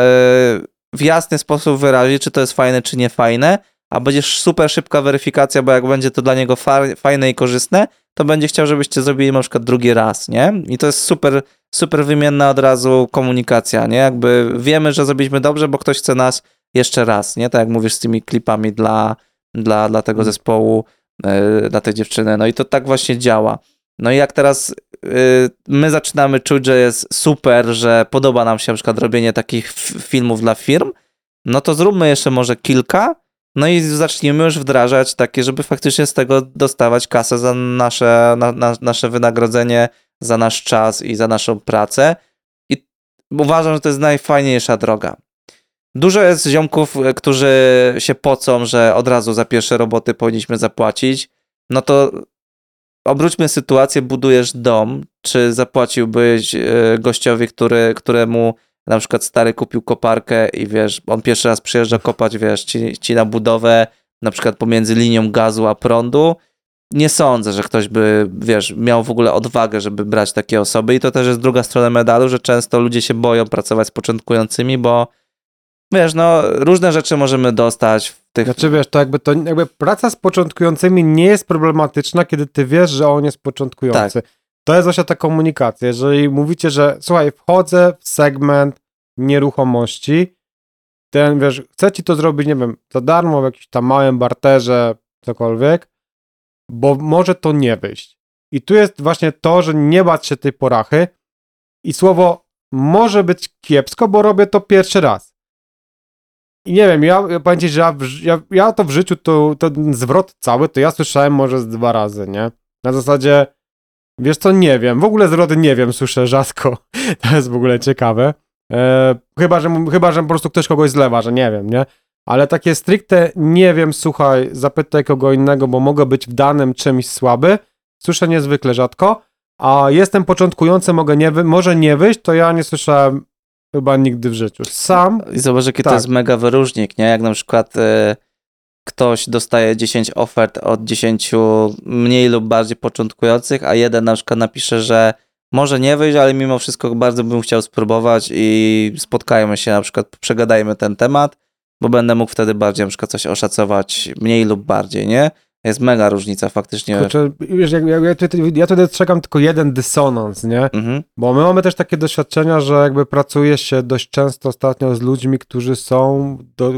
w jasny sposób wyrazi, czy to jest fajne, czy nie fajne, a będzie super szybka weryfikacja, bo jak będzie to dla niego fa- fajne i korzystne, to będzie chciał, żebyście zrobili na przykład drugi raz, nie? I to jest super, super wymienna od razu komunikacja, nie? Jakby wiemy, że zrobiliśmy dobrze, bo ktoś chce nas jeszcze raz, nie? Tak jak mówisz z tymi klipami dla, dla, dla tego zespołu, yy, dla tej dziewczyny. No i to tak właśnie działa. No i jak teraz yy, my zaczynamy czuć, że jest super, że podoba nam się na przykład robienie takich filmów dla firm, no to zróbmy jeszcze może kilka, no i zacznijmy już wdrażać takie, żeby faktycznie z tego dostawać kasę za nasze, na, na, nasze wynagrodzenie, za nasz czas i za naszą pracę. I uważam, że to jest najfajniejsza droga. Dużo jest ziomków, e, którzy się pocą, że od razu za pierwsze roboty powinniśmy zapłacić. No to obróćmy sytuację, budujesz dom, czy zapłaciłbyś e, gościowi, który, któremu na przykład stary kupił koparkę i wiesz, on pierwszy raz przyjeżdża kopać, wiesz, ci, ci na budowę, na przykład pomiędzy linią gazu a prądu. Nie sądzę, że ktoś by, wiesz, miał w ogóle odwagę, żeby brać takie osoby i to też jest druga strona medalu, że często ludzie się boją pracować z początkującymi, bo wiesz, no różne rzeczy możemy dostać w tych... Znaczy wiesz, to jakby to jakby praca z początkującymi nie jest problematyczna, kiedy ty wiesz, że on jest początkujący. To jest właśnie ta komunikacja. Jeżeli mówicie, że słuchaj, wchodzę w segment nieruchomości, ten wiesz, chcę ci to zrobić, nie wiem, za darmo w jakimś tam małym barterze, cokolwiek, bo może to nie wyjść. I tu jest właśnie to, że nie bać się tej porachy i słowo może być kiepsko, bo robię to pierwszy raz. I nie wiem, ja, ja ci, że ja, ja, ja to w życiu, to ten zwrot cały, to ja słyszałem może z dwa razy, nie? Na zasadzie, wiesz co, nie wiem, w ogóle zwroty nie wiem, słyszę rzadko, to jest w ogóle ciekawe. E, chyba, że, chyba, że po prostu ktoś kogoś zlewa, że nie wiem, nie? Ale takie stricte nie wiem, słuchaj, zapytaj kogo innego, bo mogę być w danym czymś słaby, słyszę niezwykle rzadko, a jestem początkujący, mogę nie wy- może nie wyjść, to ja nie słyszałem chyba nigdy w życiu. Sam I zobacz, jaki to Tak. jest mega wyróżnik, nie? Jak na przykład e, ktoś dostaje 10 ofert od 10 mniej lub bardziej początkujących, a jeden na przykład napisze, że może nie wyjść, ale mimo wszystko bardzo bym chciał spróbować i spotkajmy się na przykład, przegadajmy ten temat, bo będę mógł wtedy bardziej na przykład coś oszacować mniej lub bardziej, nie? Jest mega różnica faktycznie. Kurczę, wiesz, ja, ja, ja, tutaj, ja tutaj dostrzegam tylko jeden dysonans, nie? Mhm. Bo my mamy też takie doświadczenia, że jakby pracuje się dość często ostatnio z ludźmi, którzy są do,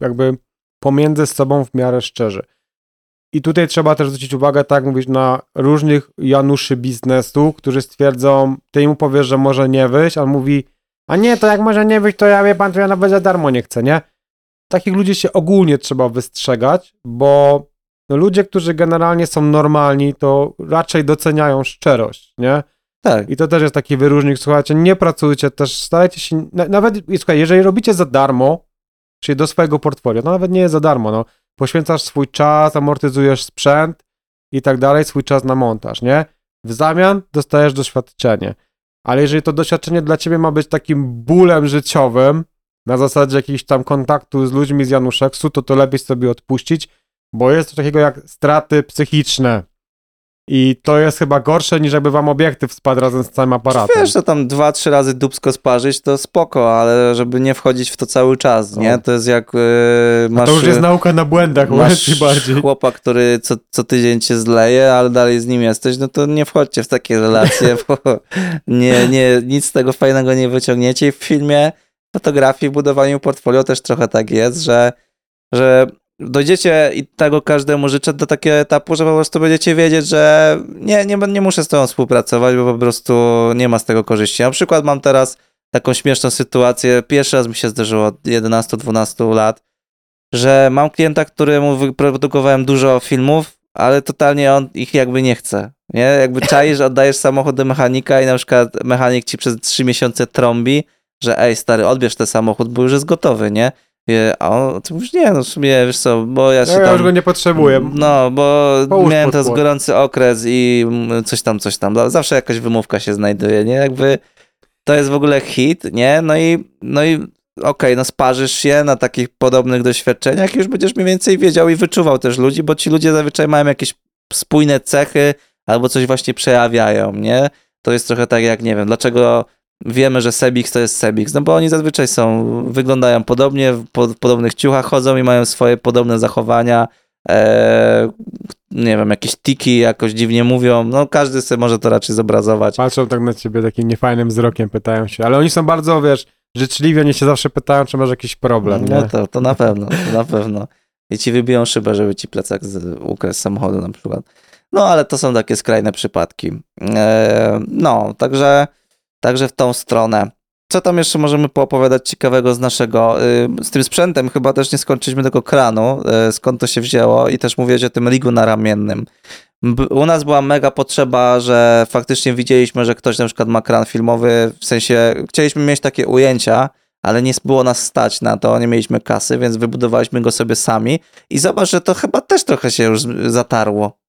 jakby pomiędzy sobą w miarę szczerzy. I tutaj trzeba też zwrócić uwagę, tak mówić, na różnych Januszy biznesu, którzy stwierdzą, ty mu powiesz, że może nie wyjść, a on mówi, a nie, to jak może nie wyjść, to ja wie pan, to ja nawet za darmo nie chcę, nie? Takich ludzi się ogólnie trzeba wystrzegać, bo no, ludzie, którzy generalnie są normalni, to raczej doceniają szczerość, nie? Tak. I to też jest taki wyróżnik, słuchajcie, nie pracujcie też, starajcie się, na, nawet, słuchaj, jeżeli robicie za darmo, czyli do swojego portfolio, to nawet nie jest za darmo, no, poświęcasz swój czas, amortyzujesz sprzęt i tak dalej, swój czas na montaż, nie? W zamian dostajesz doświadczenie. Ale jeżeli to doświadczenie dla ciebie ma być takim bólem życiowym, na zasadzie jakiegoś tam kontaktu z ludźmi z Januszeksu, to to lepiej sobie odpuścić, bo jest coś takiego jak straty psychiczne. I to jest chyba gorsze niż jakby wam obiektyw spadł razem z całym aparatem. Wiesz, że tam dwa, trzy razy dubsko sparzyć, to spoko, ale żeby nie wchodzić w to cały czas, nie? O. To jest jak yy, masz... to już jest nauka na błędach, masz bardziej. chłopa, który co, co tydzień cię zleje, ale dalej z nim jesteś, no to nie wchodźcie w takie relacje, bo nie, nie, nic z tego fajnego nie wyciągniecie. I w filmie, fotografii, budowaniu portfolio też trochę tak jest, że, że dojdziecie i tego każdemu życzę do takiego etapu, że po prostu będziecie wiedzieć, że nie, nie, nie muszę z tobą współpracować, bo po prostu nie ma z tego korzyści. Na przykład mam teraz taką śmieszną sytuację, pierwszy raz mi się zdarzyło od 11-12 lat, że mam klienta, któremu wyprodukowałem dużo filmów, ale totalnie on ich jakby nie chce. Nie? Jakby czaisz, oddajesz samochód do mechanika i na przykład mechanik ci przez trzy miesiące trąbi, że ej stary, odbierz ten samochód, bo już jest gotowy, nie? A on, ty mówisz, nie, no w sumie, wiesz co, bo ja się Ja, tam... już go nie potrzebuję. No, bo Połóż miałem teraz gorący okres i coś tam, coś tam. Zawsze jakaś wymówka się znajduje, nie? Jakby to jest w ogóle hit, nie? No i, no i okej, no sparzysz się na takich podobnych doświadczeniach i już będziesz mniej więcej wiedział i wyczuwał też ludzi, bo ci ludzie zazwyczaj mają jakieś spójne cechy albo coś właśnie przejawiają, nie? To jest trochę tak jak, nie wiem, dlaczego wiemy, że Sebix to jest Sebix, no bo oni zazwyczaj są, wyglądają podobnie, w po, w podobnych ciuchach chodzą i mają swoje podobne zachowania, e, nie wiem, jakieś tiki jakoś dziwnie mówią, no każdy sobie może to raczej zobrazować. Patrzą tak na ciebie takim niefajnym wzrokiem, pytają się, ale oni są bardzo, wiesz, życzliwi, oni się zawsze pytają, czy masz jakiś problem, nie? No to, to na pewno, to na pewno. I ci wybiją szybę, żeby ci plecak z, ukradł z samochodu na przykład. No ale to są takie skrajne przypadki. E, no, także, także w tą stronę. Co tam jeszcze możemy poopowiadać ciekawego z naszego, y, z tym sprzętem chyba też nie skończyliśmy tego kranu, y, skąd to się wzięło i też mówiłeś o tym rigu naramiennym. B- U nas była mega potrzeba, że faktycznie widzieliśmy, że ktoś na przykład ma kran filmowy, w sensie chcieliśmy mieć takie ujęcia, ale nie było nas stać na to, nie mieliśmy kasy, więc wybudowaliśmy go sobie sami i zobacz, że to chyba też trochę się już zatarło.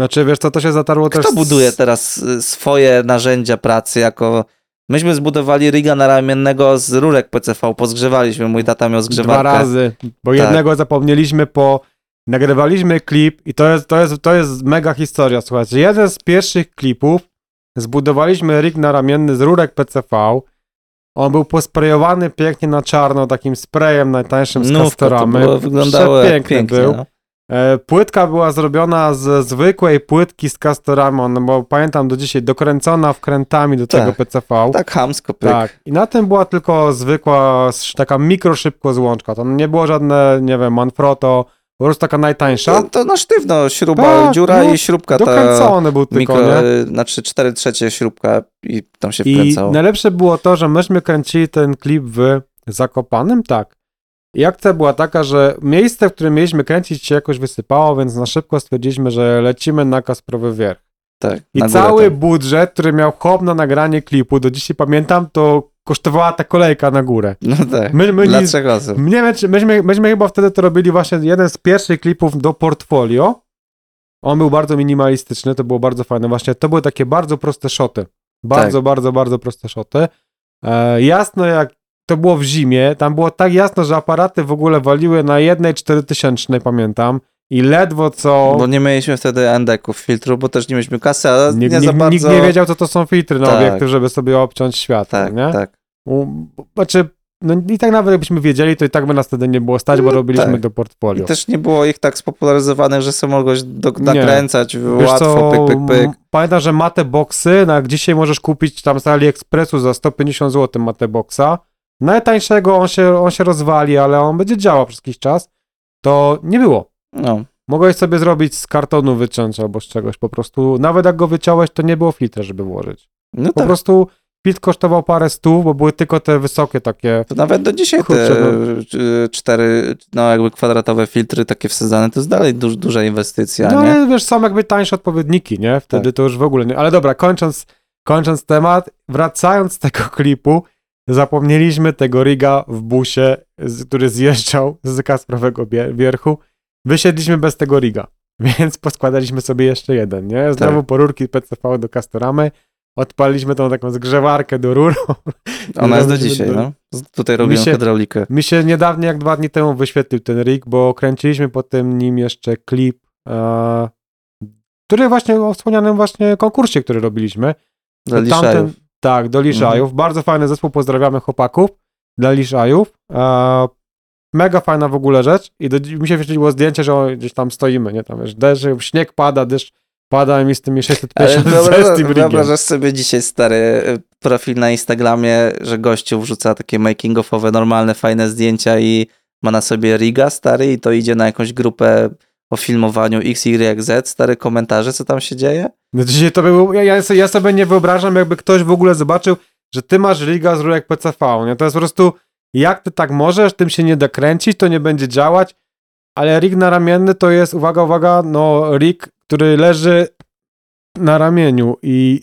Znaczy, wiesz co, to się zatarło też... Kto buduje teraz y, swoje narzędzia pracy jako... Myśmy zbudowali riga naramiennego z rurek PCV, pozgrzewaliśmy, mój tata miał zgrzewarkę. Dwa razy, bo Tak. jednego zapomnieliśmy po... Nagrywaliśmy klip i to jest, to jest, to jest mega historia, słuchajcie. Jeden z pierwszych klipów zbudowaliśmy rig naramienny z rurek PCV. On był posprejowany pięknie na czarno takim sprayem najtańszym z Nówka, to Castoramy. było, wyglądało pięknie. był. No. E, Płytka była zrobiona z zwykłej płytki z Castoramy, on, bo pamiętam do dzisiaj, dokręcona wkrętami do tego Tak. PCV. Tak hamsko pyk. Tak. I na tym była tylko zwykła, taka mikroszybko złączka. Tam nie było żadne, nie wiem, Manfrotto, po prostu taka najtańsza. To, to na sztywno, śruba, Tak, dziura no, i śrubka ta Dokręcony był tylko, mikro, nie? znaczy 4 trzecie śrubka i tam się I wkręcało. najlepsze było to, że myśmy kręcili ten klip w Zakopanem, tak. I akcja była taka, że miejsce, w którym mieliśmy kręcić się jakoś wysypało, więc na szybko stwierdziliśmy, że lecimy na Kasprowy Wierch. Tak, I cały tam. budżet, który miał hop na nagranie klipu, do dzisiaj pamiętam, to kosztowała ta kolejka na górę. No tak, My, my dla nie, trzech osób. nie wiem, myśmy, myśmy chyba wtedy to robili właśnie jeden z pierwszych klipów do portfolio. On był bardzo minimalistyczny, to było bardzo fajne. Właśnie to były takie bardzo proste szoty. Bardzo, Tak. bardzo, bardzo proste szoty. E, jasno jak to było w zimie, tam było tak jasno, że aparaty w ogóle waliły na jednej 4000, pamiętam. I ledwo co... Bo nie mieliśmy wtedy ND-ków filtru, bo też nie mieliśmy kasy, ale nie, Nikt, za nikt, bardzo... nikt nie wiedział, co to są filtry na Tak. obiektyw, żeby sobie obciąć światło, Tak, nie? tak. U, znaczy, no i tak nawet jakbyśmy wiedzieli, to i tak by nas wtedy nie było stać, bo No robiliśmy tak. do portfolio. I też nie było ich tak spopularyzowanych, że sobie mogłeś do, Nie. nakręcać Wiesz łatwo, co, pyk, pyk, pyk. Pamiętam, że mate boxy, jak dzisiaj możesz kupić tam z AliExpressu za 150 zł mate boxa. Najtańszego on się, on się rozwali, ale on będzie działał przez jakiś czas. To nie było. No, Mogłeś sobie zrobić z kartonu wyciąć albo z czegoś po prostu. Nawet jak go wyciąłeś, to nie było filtra, żeby włożyć. no Po tak. prostu filtr kosztował parę stów, bo były tylko te wysokie takie. To nawet do dzisiaj Kurczę, te y, cztery, no jakby kwadratowe filtry takie wsadzane, to jest dalej duż, duża inwestycja, No nie? ale wiesz, są jakby tańsze odpowiedniki, nie? Wtedy Tak. to już w ogóle nie. Ale dobra, kończąc, kończąc temat, wracając z tego klipu, zapomnieliśmy tego riga w busie, który zjeżdżał z Kasprowego wierchu. Wysiedliśmy bez tego riga, więc poskładaliśmy sobie jeszcze jeden, nie? Znowu Tak. po rurki PCV do Castoramy, odpaliliśmy tą taką zgrzewarkę do rur. Ona jest do dzisiaj, do- no. Tutaj robimy się- hydraulikę. Mi się niedawno, jak dwa dni temu wyświetlił ten rig, bo kręciliśmy potem nim jeszcze klip, e, który właśnie o wspomnianym właśnie konkursie, który robiliśmy. Dla Liszajów. Tak, do Liszajów. Bardzo fajny zespół, pozdrawiamy chłopaków dla Liszajów. E, mega fajna w ogóle rzecz i do, mi się wyświetliło zdjęcie, że gdzieś tam stoimy, nie? Tam wiesz, deszcz, śnieg pada, deszcz pada i mi z tymi Ale 650 wyobrażasz, sobie dzisiaj stary y, profil na Instagramie, że gościu wrzuca takie making-offowe, normalne, fajne zdjęcia i ma na sobie riga stary i to idzie na jakąś grupę o filmowaniu XYZ, stare komentarze, co tam się dzieje? Dzisiaj to był, ja, ja, sobie, nie wyobrażam, jakby ktoś w ogóle zobaczył, że ty masz riga z rurek PCV, nie? To jest po prostu, jak ty tak możesz, tym się nie da kręcić, to nie będzie działać, ale rig naramienny to jest, uwaga, uwaga, no rig, który leży na ramieniu i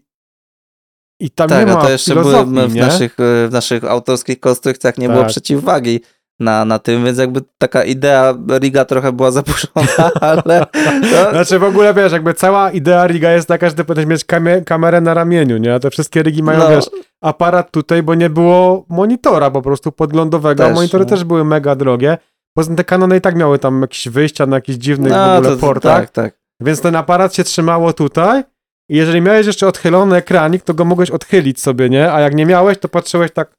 i tam tak, nie a ma to jeszcze były w naszych, w naszych autorskich konstrukcjach nie było Tak. przeciwwagi na, na tym, więc jakby taka idea riga trochę była zaburzona, ale no, Znaczy w ogóle, wiesz, jakby cała idea riga jest taka, że ty powinieneś mieć kamie- kamerę na ramieniu, nie? A te wszystkie rigi mają, no, wiesz, aparat tutaj, bo nie było monitora po prostu podglądowego, Też, monitory no. też były mega drogie. Poza tym te kanony i tak miały tam jakieś wyjścia na jakichś dziwnych w no ogóle to, portach, tak, tak. więc ten aparat się trzymało tutaj i jeżeli miałeś jeszcze odchylony ekranik, to go mogłeś odchylić sobie, nie? A jak nie miałeś, to patrzyłeś tak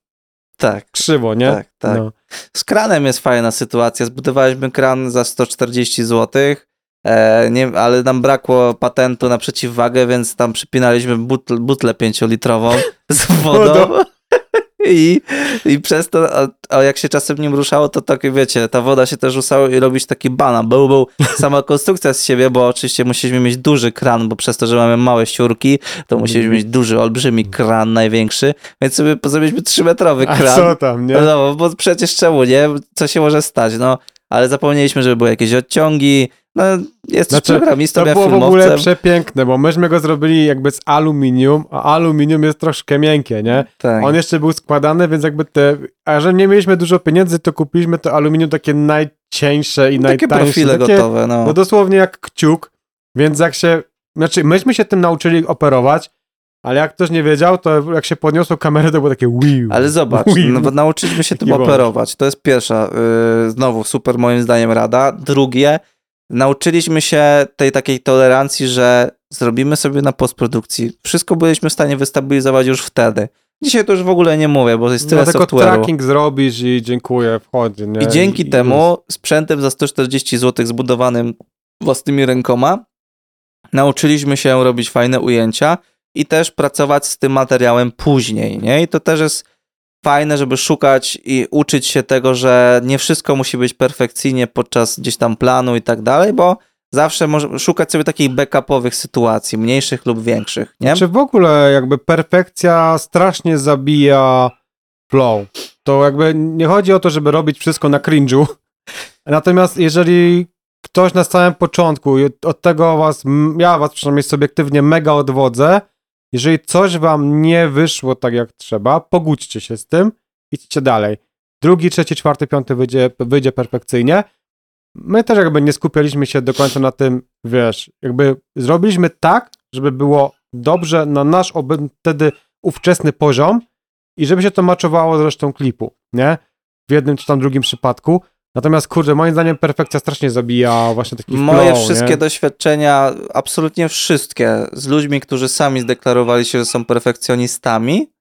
Tak, krzywo, nie? tak, tak. No. Z kranem jest fajna sytuacja. Zbudowaliśmy kran za 140 zł. E, nie, ale nam brakło patentu na przeciwwagę, więc tam przypinaliśmy butl, butlę pięciolitrową z wodą. I, I przez to, a, a jak się czasem nim ruszało, to takie, wiecie, ta woda się też rzucała i robić taki bana. Był, był sama konstrukcja z siebie, bo oczywiście musieliśmy mieć duży kran, bo przez to, że mamy małe siurki, to musieliśmy mieć duży, olbrzymi kran, największy, więc sobie zrobiliśmy trzymetrowy A kran. co tam, nie? No, bo przecież czemu, nie? Co się może stać, no. Ale zapomnieliśmy, żeby były jakieś odciągi. No, jesteś Znaczy, programistą, To ja było w ogóle przepiękne, bo myśmy go zrobili jakby z aluminium, a aluminium jest troszkę miękkie, nie? Tak. On jeszcze był składany, więc jakby te... A że nie mieliśmy dużo pieniędzy, to kupiliśmy to aluminium takie najcieńsze i No, Takie najtańsze. profile takie, gotowe, no. No dosłownie jak kciuk, więc jak się... Znaczy, myśmy się tym nauczyli operować, ale jak ktoś nie wiedział, to jak się podniosło kamerę, to było takie wiu. Ale zobacz, wiu. no, bo nauczyliśmy się tym operować. To jest pierwsza, yy, znowu super moim zdaniem rada. Drugie, nauczyliśmy się tej takiej tolerancji, że zrobimy sobie na postprodukcji. Wszystko byliśmy w stanie wystabilizować już wtedy. Dzisiaj to już w ogóle nie mówię, bo jest tyle no, tylko software'u. tracking zrobisz i dziękuję, wchodzi, nie? I dzięki I- temu sprzętem za 140 zł zbudowanym własnymi rękoma nauczyliśmy się robić fajne ujęcia i też pracować z tym materiałem później, nie? I to też jest fajne, żeby szukać i uczyć się tego, że nie wszystko musi być perfekcyjnie podczas gdzieś tam planu i tak dalej, bo zawsze może szukać sobie takich backupowych sytuacji, mniejszych lub większych, nie? Czy w ogóle jakby perfekcja strasznie zabija flow? To jakby nie chodzi o to, żeby robić wszystko na cringe'u. Natomiast jeżeli ktoś na samym początku, od tego was, ja was przynajmniej subiektywnie mega odwodzę, jeżeli coś wam nie wyszło tak jak trzeba, pogódźcie się z tym, idźcie dalej. Drugi, trzeci, czwarty, piąty wyjdzie, wyjdzie perfekcyjnie. My też jakby nie skupialiśmy się do końca na tym, wiesz, jakby zrobiliśmy tak, żeby było dobrze na nasz oby- wtedy ówczesny poziom i żeby się to maczowało z resztą klipu, nie? W jednym czy tam drugim przypadku. Natomiast kurde, moim zdaniem perfekcja strasznie zabija właśnie taki Moje flow, wszystkie nie? doświadczenia, absolutnie wszystkie, z ludźmi, którzy sami zdeklarowali się, że są perfekcjonistami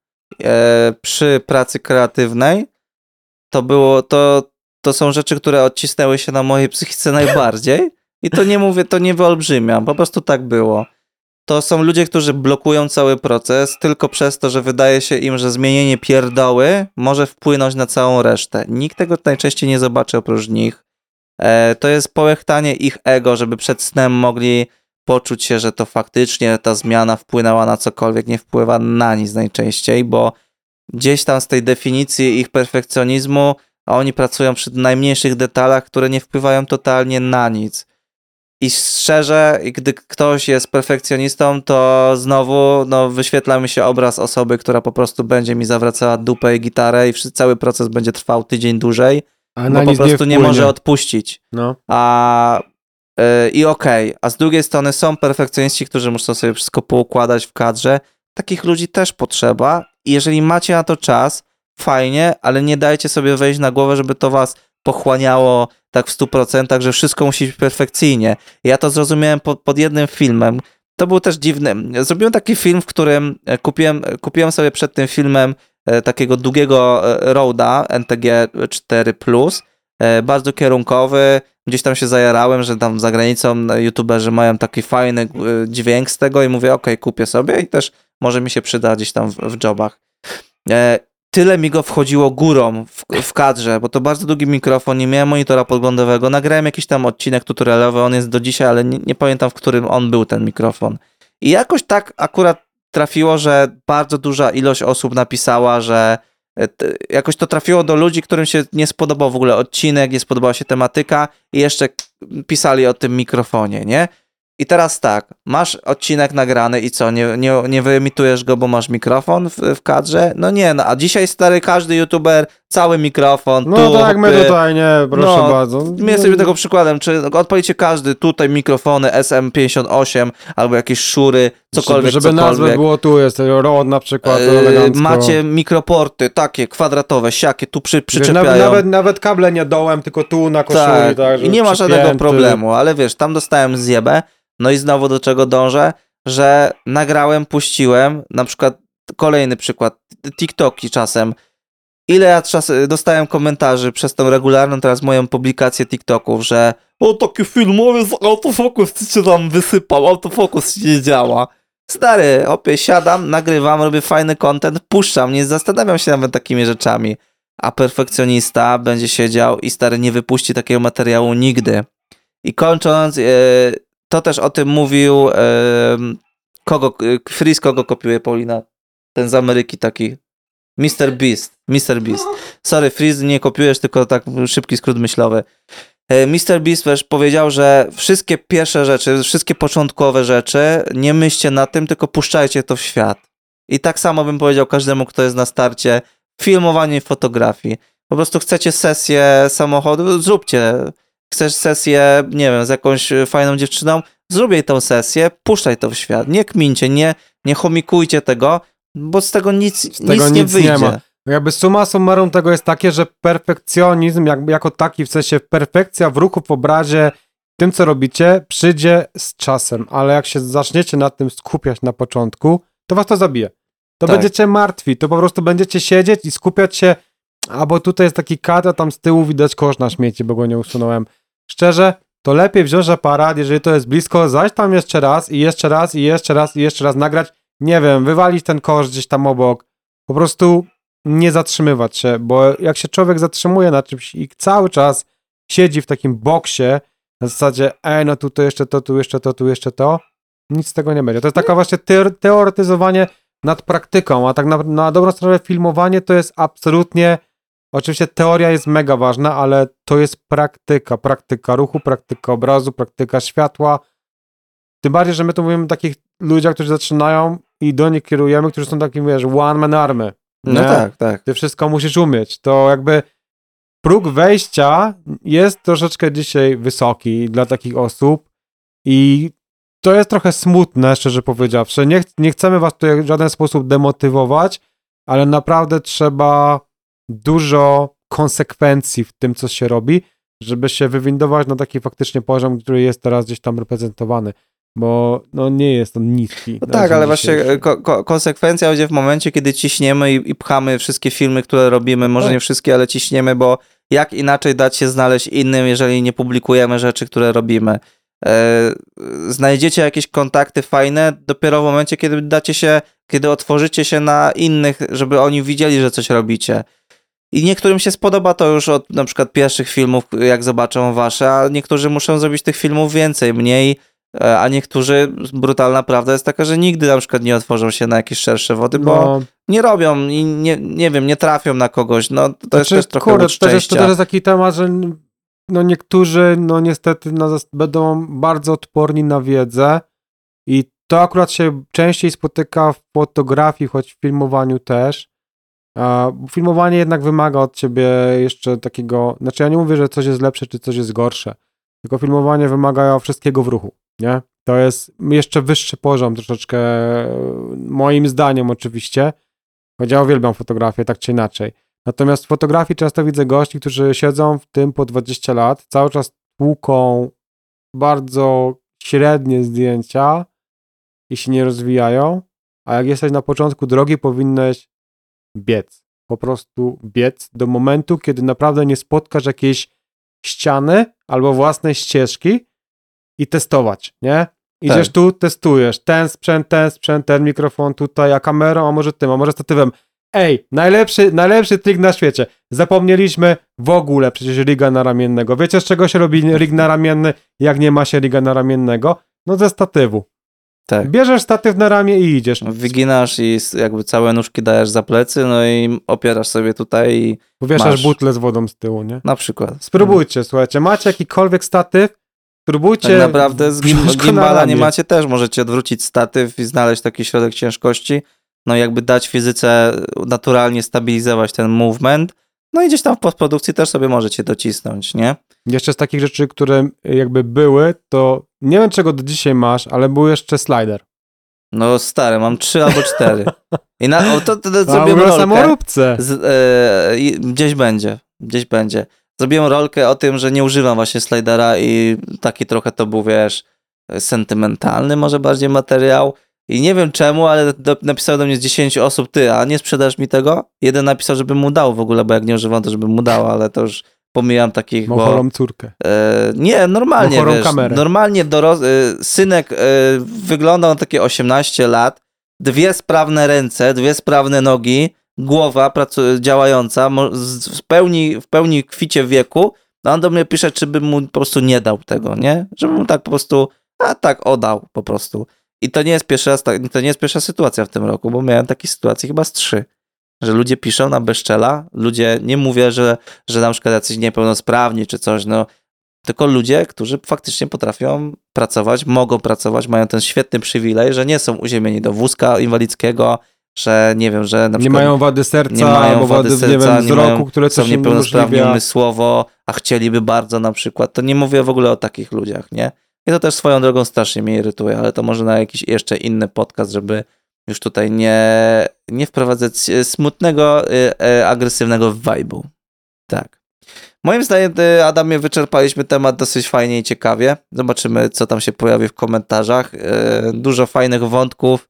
e, przy pracy kreatywnej, to było, to, to są rzeczy, które odcisnęły się na mojej psychice najbardziej. I to nie mówię, to nie wyolbrzymiam, po prostu tak było. To są ludzie, którzy blokują cały proces tylko przez to, że wydaje się im, że zmienienie pierdoły może wpłynąć na całą resztę. Nikt tego najczęściej nie zobaczy oprócz nich. E, to jest połechtanie ich ego, żeby przed snem mogli poczuć się, że to faktycznie ta zmiana wpłynęła na cokolwiek, nie wpływa na nic najczęściej, bo gdzieś tam z tej definicji ich perfekcjonizmu, oni pracują przy najmniejszych detalach, które nie wpływają totalnie na nic. I szczerze, gdy ktoś jest perfekcjonistą, to znowu no, wyświetla mi się obraz osoby, która po prostu będzie mi zawracała dupę i gitarę i cały proces będzie trwał tydzień dłużej, A bo po prostu nie, wpłynie. może odpuścić. No. A yy, i okej, a z drugiej strony są perfekcjoniści, którzy muszą sobie wszystko poukładać w kadrze. Takich ludzi też potrzeba. I jeżeli macie na to czas, fajnie, ale nie dajcie sobie wejść na głowę, żeby to was pochłaniało tak w 100%, że wszystko musi być perfekcyjnie. Ja to zrozumiałem pod, pod jednym filmem. To był też dziwny. Zrobiłem taki film, w którym e, kupiłem, kupiłem sobie przed tym filmem e, takiego długiego e, Roda NTG 4 e, bardzo kierunkowy. Gdzieś tam się zajarałem, że tam za granicą e, youtuberzy mają taki fajny e, dźwięk z tego i mówię, okej, kupię sobie i też może mi się przyda gdzieś tam w, w jobach. Tyle mi go wchodziło górą w, w kadrze, bo to bardzo długi mikrofon, nie miałem monitora podglądowego, nagrałem jakiś tam odcinek tutorialowy, on jest do dzisiaj, ale nie, nie pamiętam, w którym on był ten mikrofon. I jakoś tak akurat trafiło, że bardzo duża ilość osób napisała, że e, jakoś to trafiło do ludzi, którym się nie spodobał w ogóle odcinek, nie spodobała się tematyka i jeszcze pisali o tym mikrofonie, nie? I teraz tak, masz odcinek nagrany i co, nie, nie, nie wyemitujesz go, bo masz mikrofon w, w kadrze? No nie, no a dzisiaj stary każdy youtuber, cały mikrofon, No tu, tak, my tutaj nie, proszę No, bardzo. My jesteśmy tego przykładem, czy odpalicie każdy tutaj mikrofony SM58 albo jakieś szury, cokolwiek, Żeby, żeby cokolwiek. nazwę było tu, jest Rod na przykład, Yy, macie mikroporty takie kwadratowe, siakie, tu przy, przyczepiają. nawet, nawet, nawet kable nie dołem, tylko tu na koszuli. tak, Tak, i nie ma żadnego problemu, ale wiesz, tam dostałem zjebę, no i znowu do czego dążę, że nagrałem, puściłem, na przykład kolejny przykład, TikToki czasem, ile ja czas dostałem komentarzy przez tą regularną teraz moją publikację TikToków, że o taki filmowiec autofokus ci się tam wysypał, autofokus nie działa. Stary, opie, siadam, nagrywam, robię fajny content, puszczam, nie zastanawiam się nawet takimi rzeczami. A perfekcjonista będzie siedział i stary nie wypuści takiego materiału nigdy. I kończąc, e, to też o tym mówił e, kogo, e, Freeze kogo kopiuje Paulina? Ten z Ameryki taki. Mr. Beast. Mr. Beast. Sorry, Freeze, nie kopiujesz, tylko tak szybki skrót myślowy. E, Mr. Beast też powiedział, że wszystkie pierwsze rzeczy, wszystkie początkowe rzeczy, nie myślcie na tym, tylko puszczajcie to w świat. I tak samo bym powiedział każdemu, kto jest na starcie, filmowanie i fotografii. Po prostu chcecie sesję samochodu, zróbcie. Chcesz sesję, nie wiem, z jakąś fajną dziewczyną, zrób jej tą sesję, puszczaj to w świat. Nie kmincie, nie, nie chomikujcie tego, bo z tego nic, Z tego nic nie nic nie wyjdzie. ma. Jakby suma summarum tego jest takie, że perfekcjonizm jak, jako taki, w sensie perfekcja w ruchu, w obrazie, tym co robicie, przyjdzie z czasem, ale jak się zaczniecie nad tym skupiać na początku, to was to zabije. To Tak. będziecie martwi, to po prostu będziecie siedzieć i skupiać się, a bo tutaj jest taki kat, a tam z tyłu widać kosz na śmieci, bo go nie usunąłem. Szczerze, to lepiej wziąć aparat, jeżeli to jest blisko, zajść tam jeszcze raz i jeszcze raz i jeszcze raz i jeszcze raz nagrać, nie wiem, wywalić ten kosz gdzieś tam obok, po prostu nie zatrzymywać się, bo jak się człowiek zatrzymuje na czymś i cały czas siedzi w takim boksie, na zasadzie, ej, no tu to jeszcze to, tu jeszcze to, tu jeszcze to, nic z tego nie będzie. To jest taka właśnie teor- teoretyzowanie nad praktyką, a tak na, na dobrą sprawę filmowanie to jest absolutnie, oczywiście teoria jest mega ważna, ale to jest praktyka, praktyka ruchu, praktyka obrazu, praktyka światła. Tym bardziej, że my tu mówimy o takich ludziach, którzy zaczynają i do nich kierujemy, którzy są takim, wiesz, one man army. No nie? tak, tak. Ty wszystko musisz umieć. To jakby próg wejścia jest troszeczkę dzisiaj wysoki dla takich osób i to jest trochę smutne, szczerze powiedziawszy. Nie, ch- nie chcemy was tutaj w żaden sposób demotywować, ale naprawdę trzeba dużo konsekwencji w tym, co się robi, żeby się wywindować na taki faktycznie poziom, który jest teraz gdzieś tam reprezentowany, bo no nie jest on niski. No tak, ale właśnie ko- ko- konsekwencja będzie w momencie, kiedy ciśniemy i, i pchamy wszystkie filmy, które robimy, może Tak. nie wszystkie, ale ciśniemy, bo jak inaczej dać się znaleźć innym, jeżeli nie publikujemy rzeczy, które robimy. E, znajdziecie jakieś kontakty fajne dopiero w momencie, kiedy dacie się, kiedy otworzycie się na innych, żeby oni widzieli, że coś robicie. I niektórym się spodoba to już od na przykład pierwszych filmów, jak zobaczą wasze, a niektórzy muszą zrobić tych filmów więcej, mniej, a niektórzy, brutalna prawda jest taka, że nigdy na przykład nie otworzą się na jakieś szersze wody, bo No, nie robią i nie, nie wiem, nie trafią na kogoś, no to jest Znaczy, też trochę kurde, to, też, to też jest taki temat, że no niektórzy no niestety zas- będą bardzo odporni na wiedzę i to akurat się częściej spotyka w fotografii, choć w filmowaniu też. Filmowanie jednak wymaga od ciebie jeszcze takiego, znaczy ja nie mówię, że coś jest lepsze, czy coś jest gorsze, tylko filmowanie wymaga wszystkiego w ruchu, nie? To jest jeszcze wyższy poziom troszeczkę, moim zdaniem oczywiście, choć ja uwielbiam fotografię, tak czy inaczej. Natomiast w fotografii często widzę gości, którzy siedzą w tym po 20 lat, cały czas tłuką bardzo średnie zdjęcia i się nie rozwijają, a jak jesteś na początku drogi, powinieneś biec. Po prostu biec do momentu, kiedy naprawdę nie spotkasz jakiejś ściany albo własnej ścieżki i testować, nie? Idziesz Tak. tu, testujesz. Ten sprzęt, ten sprzęt, ten mikrofon tutaj, a kamerą, a może tym, a może statywem. Ej, najlepszy, najlepszy trik na świecie. Zapomnieliśmy w ogóle przecież riga naramiennego. Wiecie z czego się robi rig naramienny, jak nie ma się riga naramiennego? No ze statywu. Tak. Bierzesz statyw na ramię i idziesz. Wyginasz i jakby całe nóżki dajesz za plecy, no i opierasz sobie tutaj i Powieszasz masz. butle z wodą z tyłu, nie? na przykład. Spróbujcie, słuchajcie, macie jakikolwiek statyw, spróbujcie. Tak naprawdę z gim, gimbala nie macie też, możecie odwrócić statyw i znaleźć taki środek ciężkości, no jakby dać fizyce naturalnie stabilizować ten movement, no i gdzieś tam w postprodukcji też sobie możecie docisnąć, nie? Jeszcze z takich rzeczy, które jakby były, to nie wiem czego do dzisiaj masz, ale był jeszcze slider. No stary, mam trzy albo cztery. I na, o, to, to, to zrobiłem rolkę. samoróbce. Z, e, gdzieś będzie, gdzieś będzie. Zrobiłem rolkę o tym, że nie używam właśnie slidera i taki trochę to był, wiesz, sentymentalny może bardziej materiał. I nie wiem czemu, ale do, napisało do mnie z 10 osób, ty, a nie sprzedasz mi tego? Jeden napisał, żebym mu dał w ogóle, bo jak nie używam, to żebym mu dał, ale to już pomijam takich. Mochorą córkę. E, nie, normalnie, wiesz, kamerę. normalnie doros- e, synek e, wyglądał na takie 18 lat, dwie sprawne ręce, dwie sprawne nogi, głowa działająca, w pełni, w pełni kwicie wieku, no on do mnie pisze, czy bym mu po prostu nie dał tego, nie? Żebym mu tak po prostu, a tak oddał po prostu. I to nie jest pierwsza, to nie jest pierwsza sytuacja w tym roku, bo miałem takie sytuacje chyba z trzy. Że ludzie piszą na bezczela, ludzie, nie mówię, że, że na przykład jacyś niepełnosprawni czy coś, no, tylko ludzie, którzy faktycznie potrafią pracować, mogą pracować, mają ten świetny przywilej, że nie są uziemieni do wózka inwalidzkiego, że nie wiem, że na Nie przykład mają wady serca, nie mają albo wady wady, serca, nie wiem, nie wzroku, mają- które są niepełnosprawni umysłowo, a chcieliby bardzo na przykład, to nie mówię w ogóle o takich ludziach, nie? I to też swoją drogą strasznie mnie irytuje, ale to może na jakiś jeszcze inny podcast, żeby już tutaj nie, nie wprowadzać e, smutnego, e, e, agresywnego vibe'u. Tak. Moim zdaniem, Adamie, wyczerpaliśmy temat dosyć fajnie i ciekawie. Zobaczymy, co tam się pojawi w komentarzach. Dużo fajnych wątków.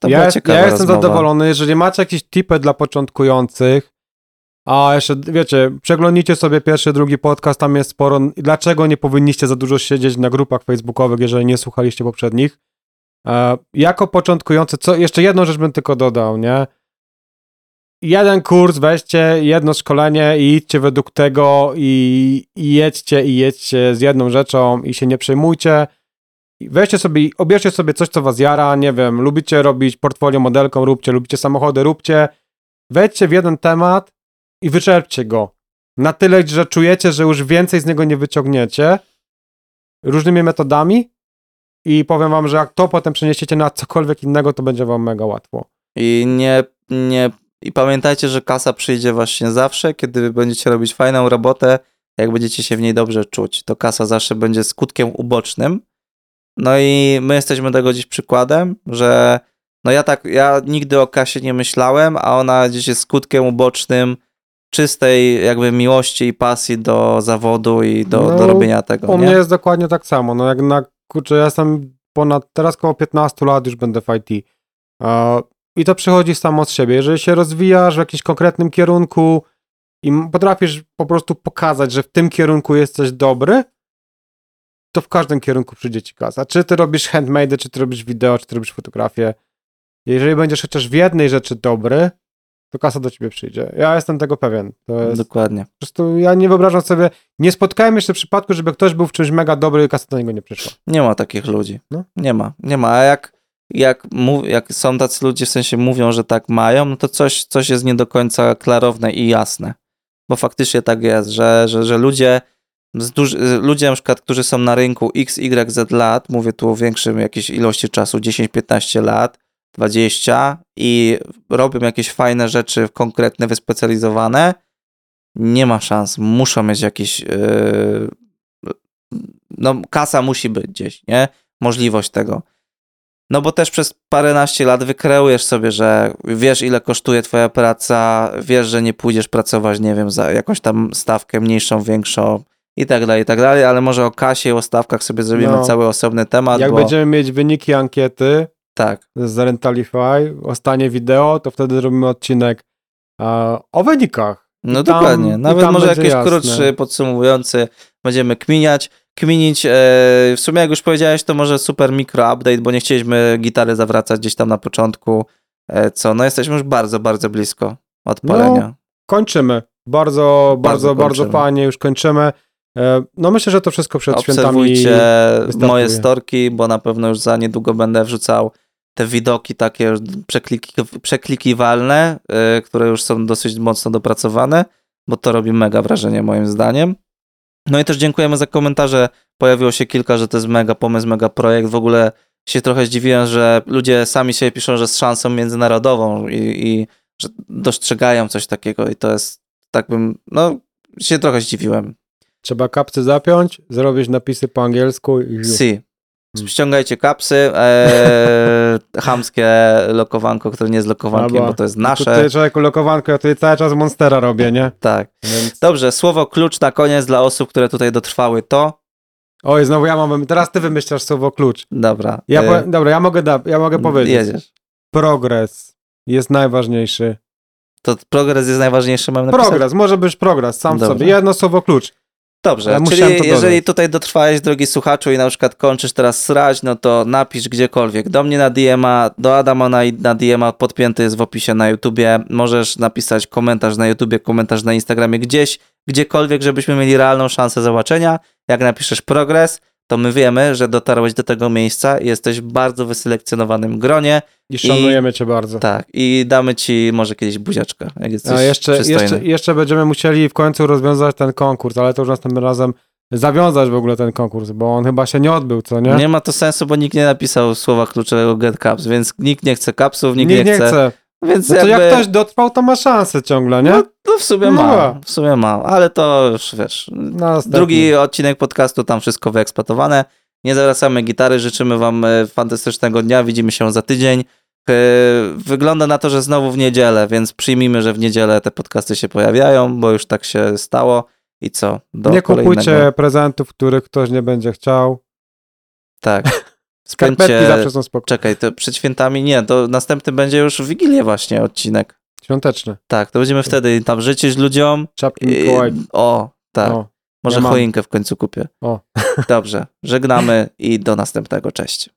To ja, ja jestem rozmowa. zadowolony, jeżeli macie jakieś tipy dla początkujących, a jeszcze, wiecie, przeglądnijcie sobie pierwszy, drugi podcast, tam jest sporo. Dlaczego nie powinniście za dużo siedzieć na grupach facebookowych, jeżeli nie słuchaliście poprzednich? E, jako początkujący, co, jeszcze jedną rzecz bym tylko dodał, nie? Jeden kurs, weźcie jedno szkolenie i idźcie według tego i, i jedźcie i jedźcie z jedną rzeczą i się nie przejmujcie. Weźcie sobie, obierzcie sobie coś, co was jara, nie wiem, lubicie robić portfolio modelką, róbcie, lubicie samochody, róbcie. Wejdźcie w jeden temat i wyczerpcie go. Na tyle, że czujecie, że już więcej z niego nie wyciągniecie różnymi metodami i powiem wam, że jak to potem przeniesiecie na cokolwiek innego, to będzie wam mega łatwo. I nie, nie. I pamiętajcie, że kasa przyjdzie właśnie zawsze, kiedy będziecie robić fajną robotę, jak będziecie się w niej dobrze czuć. To kasa zawsze będzie skutkiem ubocznym. No i my jesteśmy tego dziś przykładem, że no ja tak, ja nigdy o kasie nie myślałem, a ona gdzieś jest skutkiem ubocznym czystej jakby miłości i pasji do zawodu i do, No, do robienia tego, U nie? mnie jest dokładnie tak samo. No jak na, kurczę, ja jestem ponad, teraz koło 15 lat już będę w IT. I to przychodzi samo z siebie. Jeżeli się rozwijasz w jakimś konkretnym kierunku i potrafisz po prostu pokazać, że w tym kierunku jesteś dobry, to w każdym kierunku przyjdzie ci kasa. Czy ty robisz handmade, czy ty robisz wideo, czy ty robisz fotografię. Jeżeli będziesz chociaż w jednej rzeczy dobry, to kasa do ciebie przyjdzie. Ja jestem tego pewien. Jest, Dokładnie. po prostu ja nie wyobrażam sobie, nie spotkałem jeszcze przypadku, żeby ktoś był w czymś mega dobry i kasa do niego nie przyszła. Nie ma takich ludzi. No. Nie ma, nie ma. A jak, jak, mów, jak są tacy ludzie, w sensie mówią, że tak mają, no to coś, coś jest nie do końca klarowne i jasne. Bo faktycznie tak jest, że, że, że ludzie, duży, ludzie na przykład, którzy są na rynku x, y, z lat, mówię tu o większym jakiejś ilości czasu, 10-15 lat, 20 i robią jakieś fajne rzeczy konkretne, wyspecjalizowane, nie ma szans. Muszą mieć jakieś yy, no kasa musi być gdzieś, nie? Możliwość tego. No bo też przez paręnaście lat wykreujesz sobie, że wiesz ile kosztuje twoja praca, wiesz, że nie pójdziesz pracować, nie wiem, za jakąś tam stawkę mniejszą, większą i tak dalej, i tak dalej, ale może o kasie i o stawkach sobie zrobimy No. cały osobny temat, Jak bo będziemy mieć wyniki ankiety tak, z Rentalify o stanie wideo, to wtedy robimy odcinek e, o wynikach. no I tam- dokładnie, nawet może jakiś jasne. krótszy, podsumowujący, będziemy kminiać, kminić, e, w sumie jak już powiedziałeś, to może super mikro update, bo nie chcieliśmy gitary zawracać gdzieś tam na początku, e, co, no jesteśmy już bardzo, bardzo blisko odpalenia. Kończymy. Bardzo, bardzo, Bardzo bardzo, fajnie już kończymy. E, no myślę, że to wszystko przed świętami. Obserwujcie wystartuje. moje storki, bo na pewno już za niedługo będę wrzucał te widoki takie przekliki, przeklikiwalne, y, które już są dosyć mocno dopracowane, bo to robi mega wrażenie moim zdaniem. No i też dziękujemy za komentarze. Pojawiło się kilka, że to jest mega pomysł, mega projekt. W ogóle się trochę zdziwiłem, że ludzie sami sobie piszą, że z szansą międzynarodową i, i że dostrzegają coś takiego i to jest, tak bym, no się trochę zdziwiłem. Trzeba kapcy zapiąć, zrobić napisy po angielsku i już. Si. Ściągajcie kapsy, e, chamskie lokowanko, które nie jest lokowankiem, bo to jest Tutaj nasze. człowieku lokowanko, ja tutaj cały czas Monstera robię, nie? Tak. Więc Dobrze, słowo klucz na koniec dla osób, które tutaj dotrwały to Oj, znowu ja mam, teraz ty wymyślasz słowo klucz. Dobra. Ja e, po, dobra, ja mogę, da, ja mogę powiedzieć. Jedziesz. Progres jest najważniejszy. To progres jest najważniejszy, mam napisać? Progres, może być progres, sam Dobra. sobie. Jedno słowo klucz. Dobrze, czyli jeżeli tutaj dotrwałeś, drogi słuchaczu, i na przykład kończysz teraz srać, no to napisz gdziekolwiek. Do mnie na DM-a, do Adama na, na DM-a, podpięty jest w opisie na YouTubie. Możesz napisać komentarz na YouTubie, komentarz na Instagramie, gdzieś, gdziekolwiek, żebyśmy mieli realną szansę zobaczenia. Jak napiszesz progres, to my wiemy, że dotarłeś do tego miejsca i jesteś w bardzo wyselekcjonowanym gronie. I szanujemy cię bardzo. Tak, i damy ci może kiedyś buziaczkę, jak jesteś A jeszcze, jeszcze, jeszcze będziemy musieli w końcu rozwiązać ten konkurs, ale to już następnym razem zawiązać w ogóle ten konkurs, bo on chyba się nie odbył, co nie? Nie ma to sensu, bo nikt nie napisał słowa kluczowego get caps, więc nikt nie chce capsów, nikt, Nikt nie, chce. Więc No to jakby, jak ktoś dotrwał, to ma szansę ciągle, nie? No, to w sumie No. ma, w sumie ma, ale to już wiesz. Następny. Drugi odcinek podcastu, tam wszystko wyeksploatowane. Nie zawracamy gitary, życzymy wam e, fantastycznego dnia, widzimy się za tydzień. E, Wygląda na to, że znowu w niedzielę, więc przyjmijmy, że w niedzielę te podcasty się pojawiają, bo już tak się stało. I co? Do Nie kolejnego. kupujcie prezentów, których ktoś nie będzie chciał. Tak. Skarpetki Spędźcie... zawsze są spokojne. Czekaj, to przed świętami nie, to następny będzie już w Wigilię właśnie odcinek. Świąteczne. Tak, to będziemy wtedy tam życzyć ludziom. Czapki I, o, tak. O, Może ja choinkę w końcu kupię. O. Dobrze, żegnamy i do następnego. Cześć.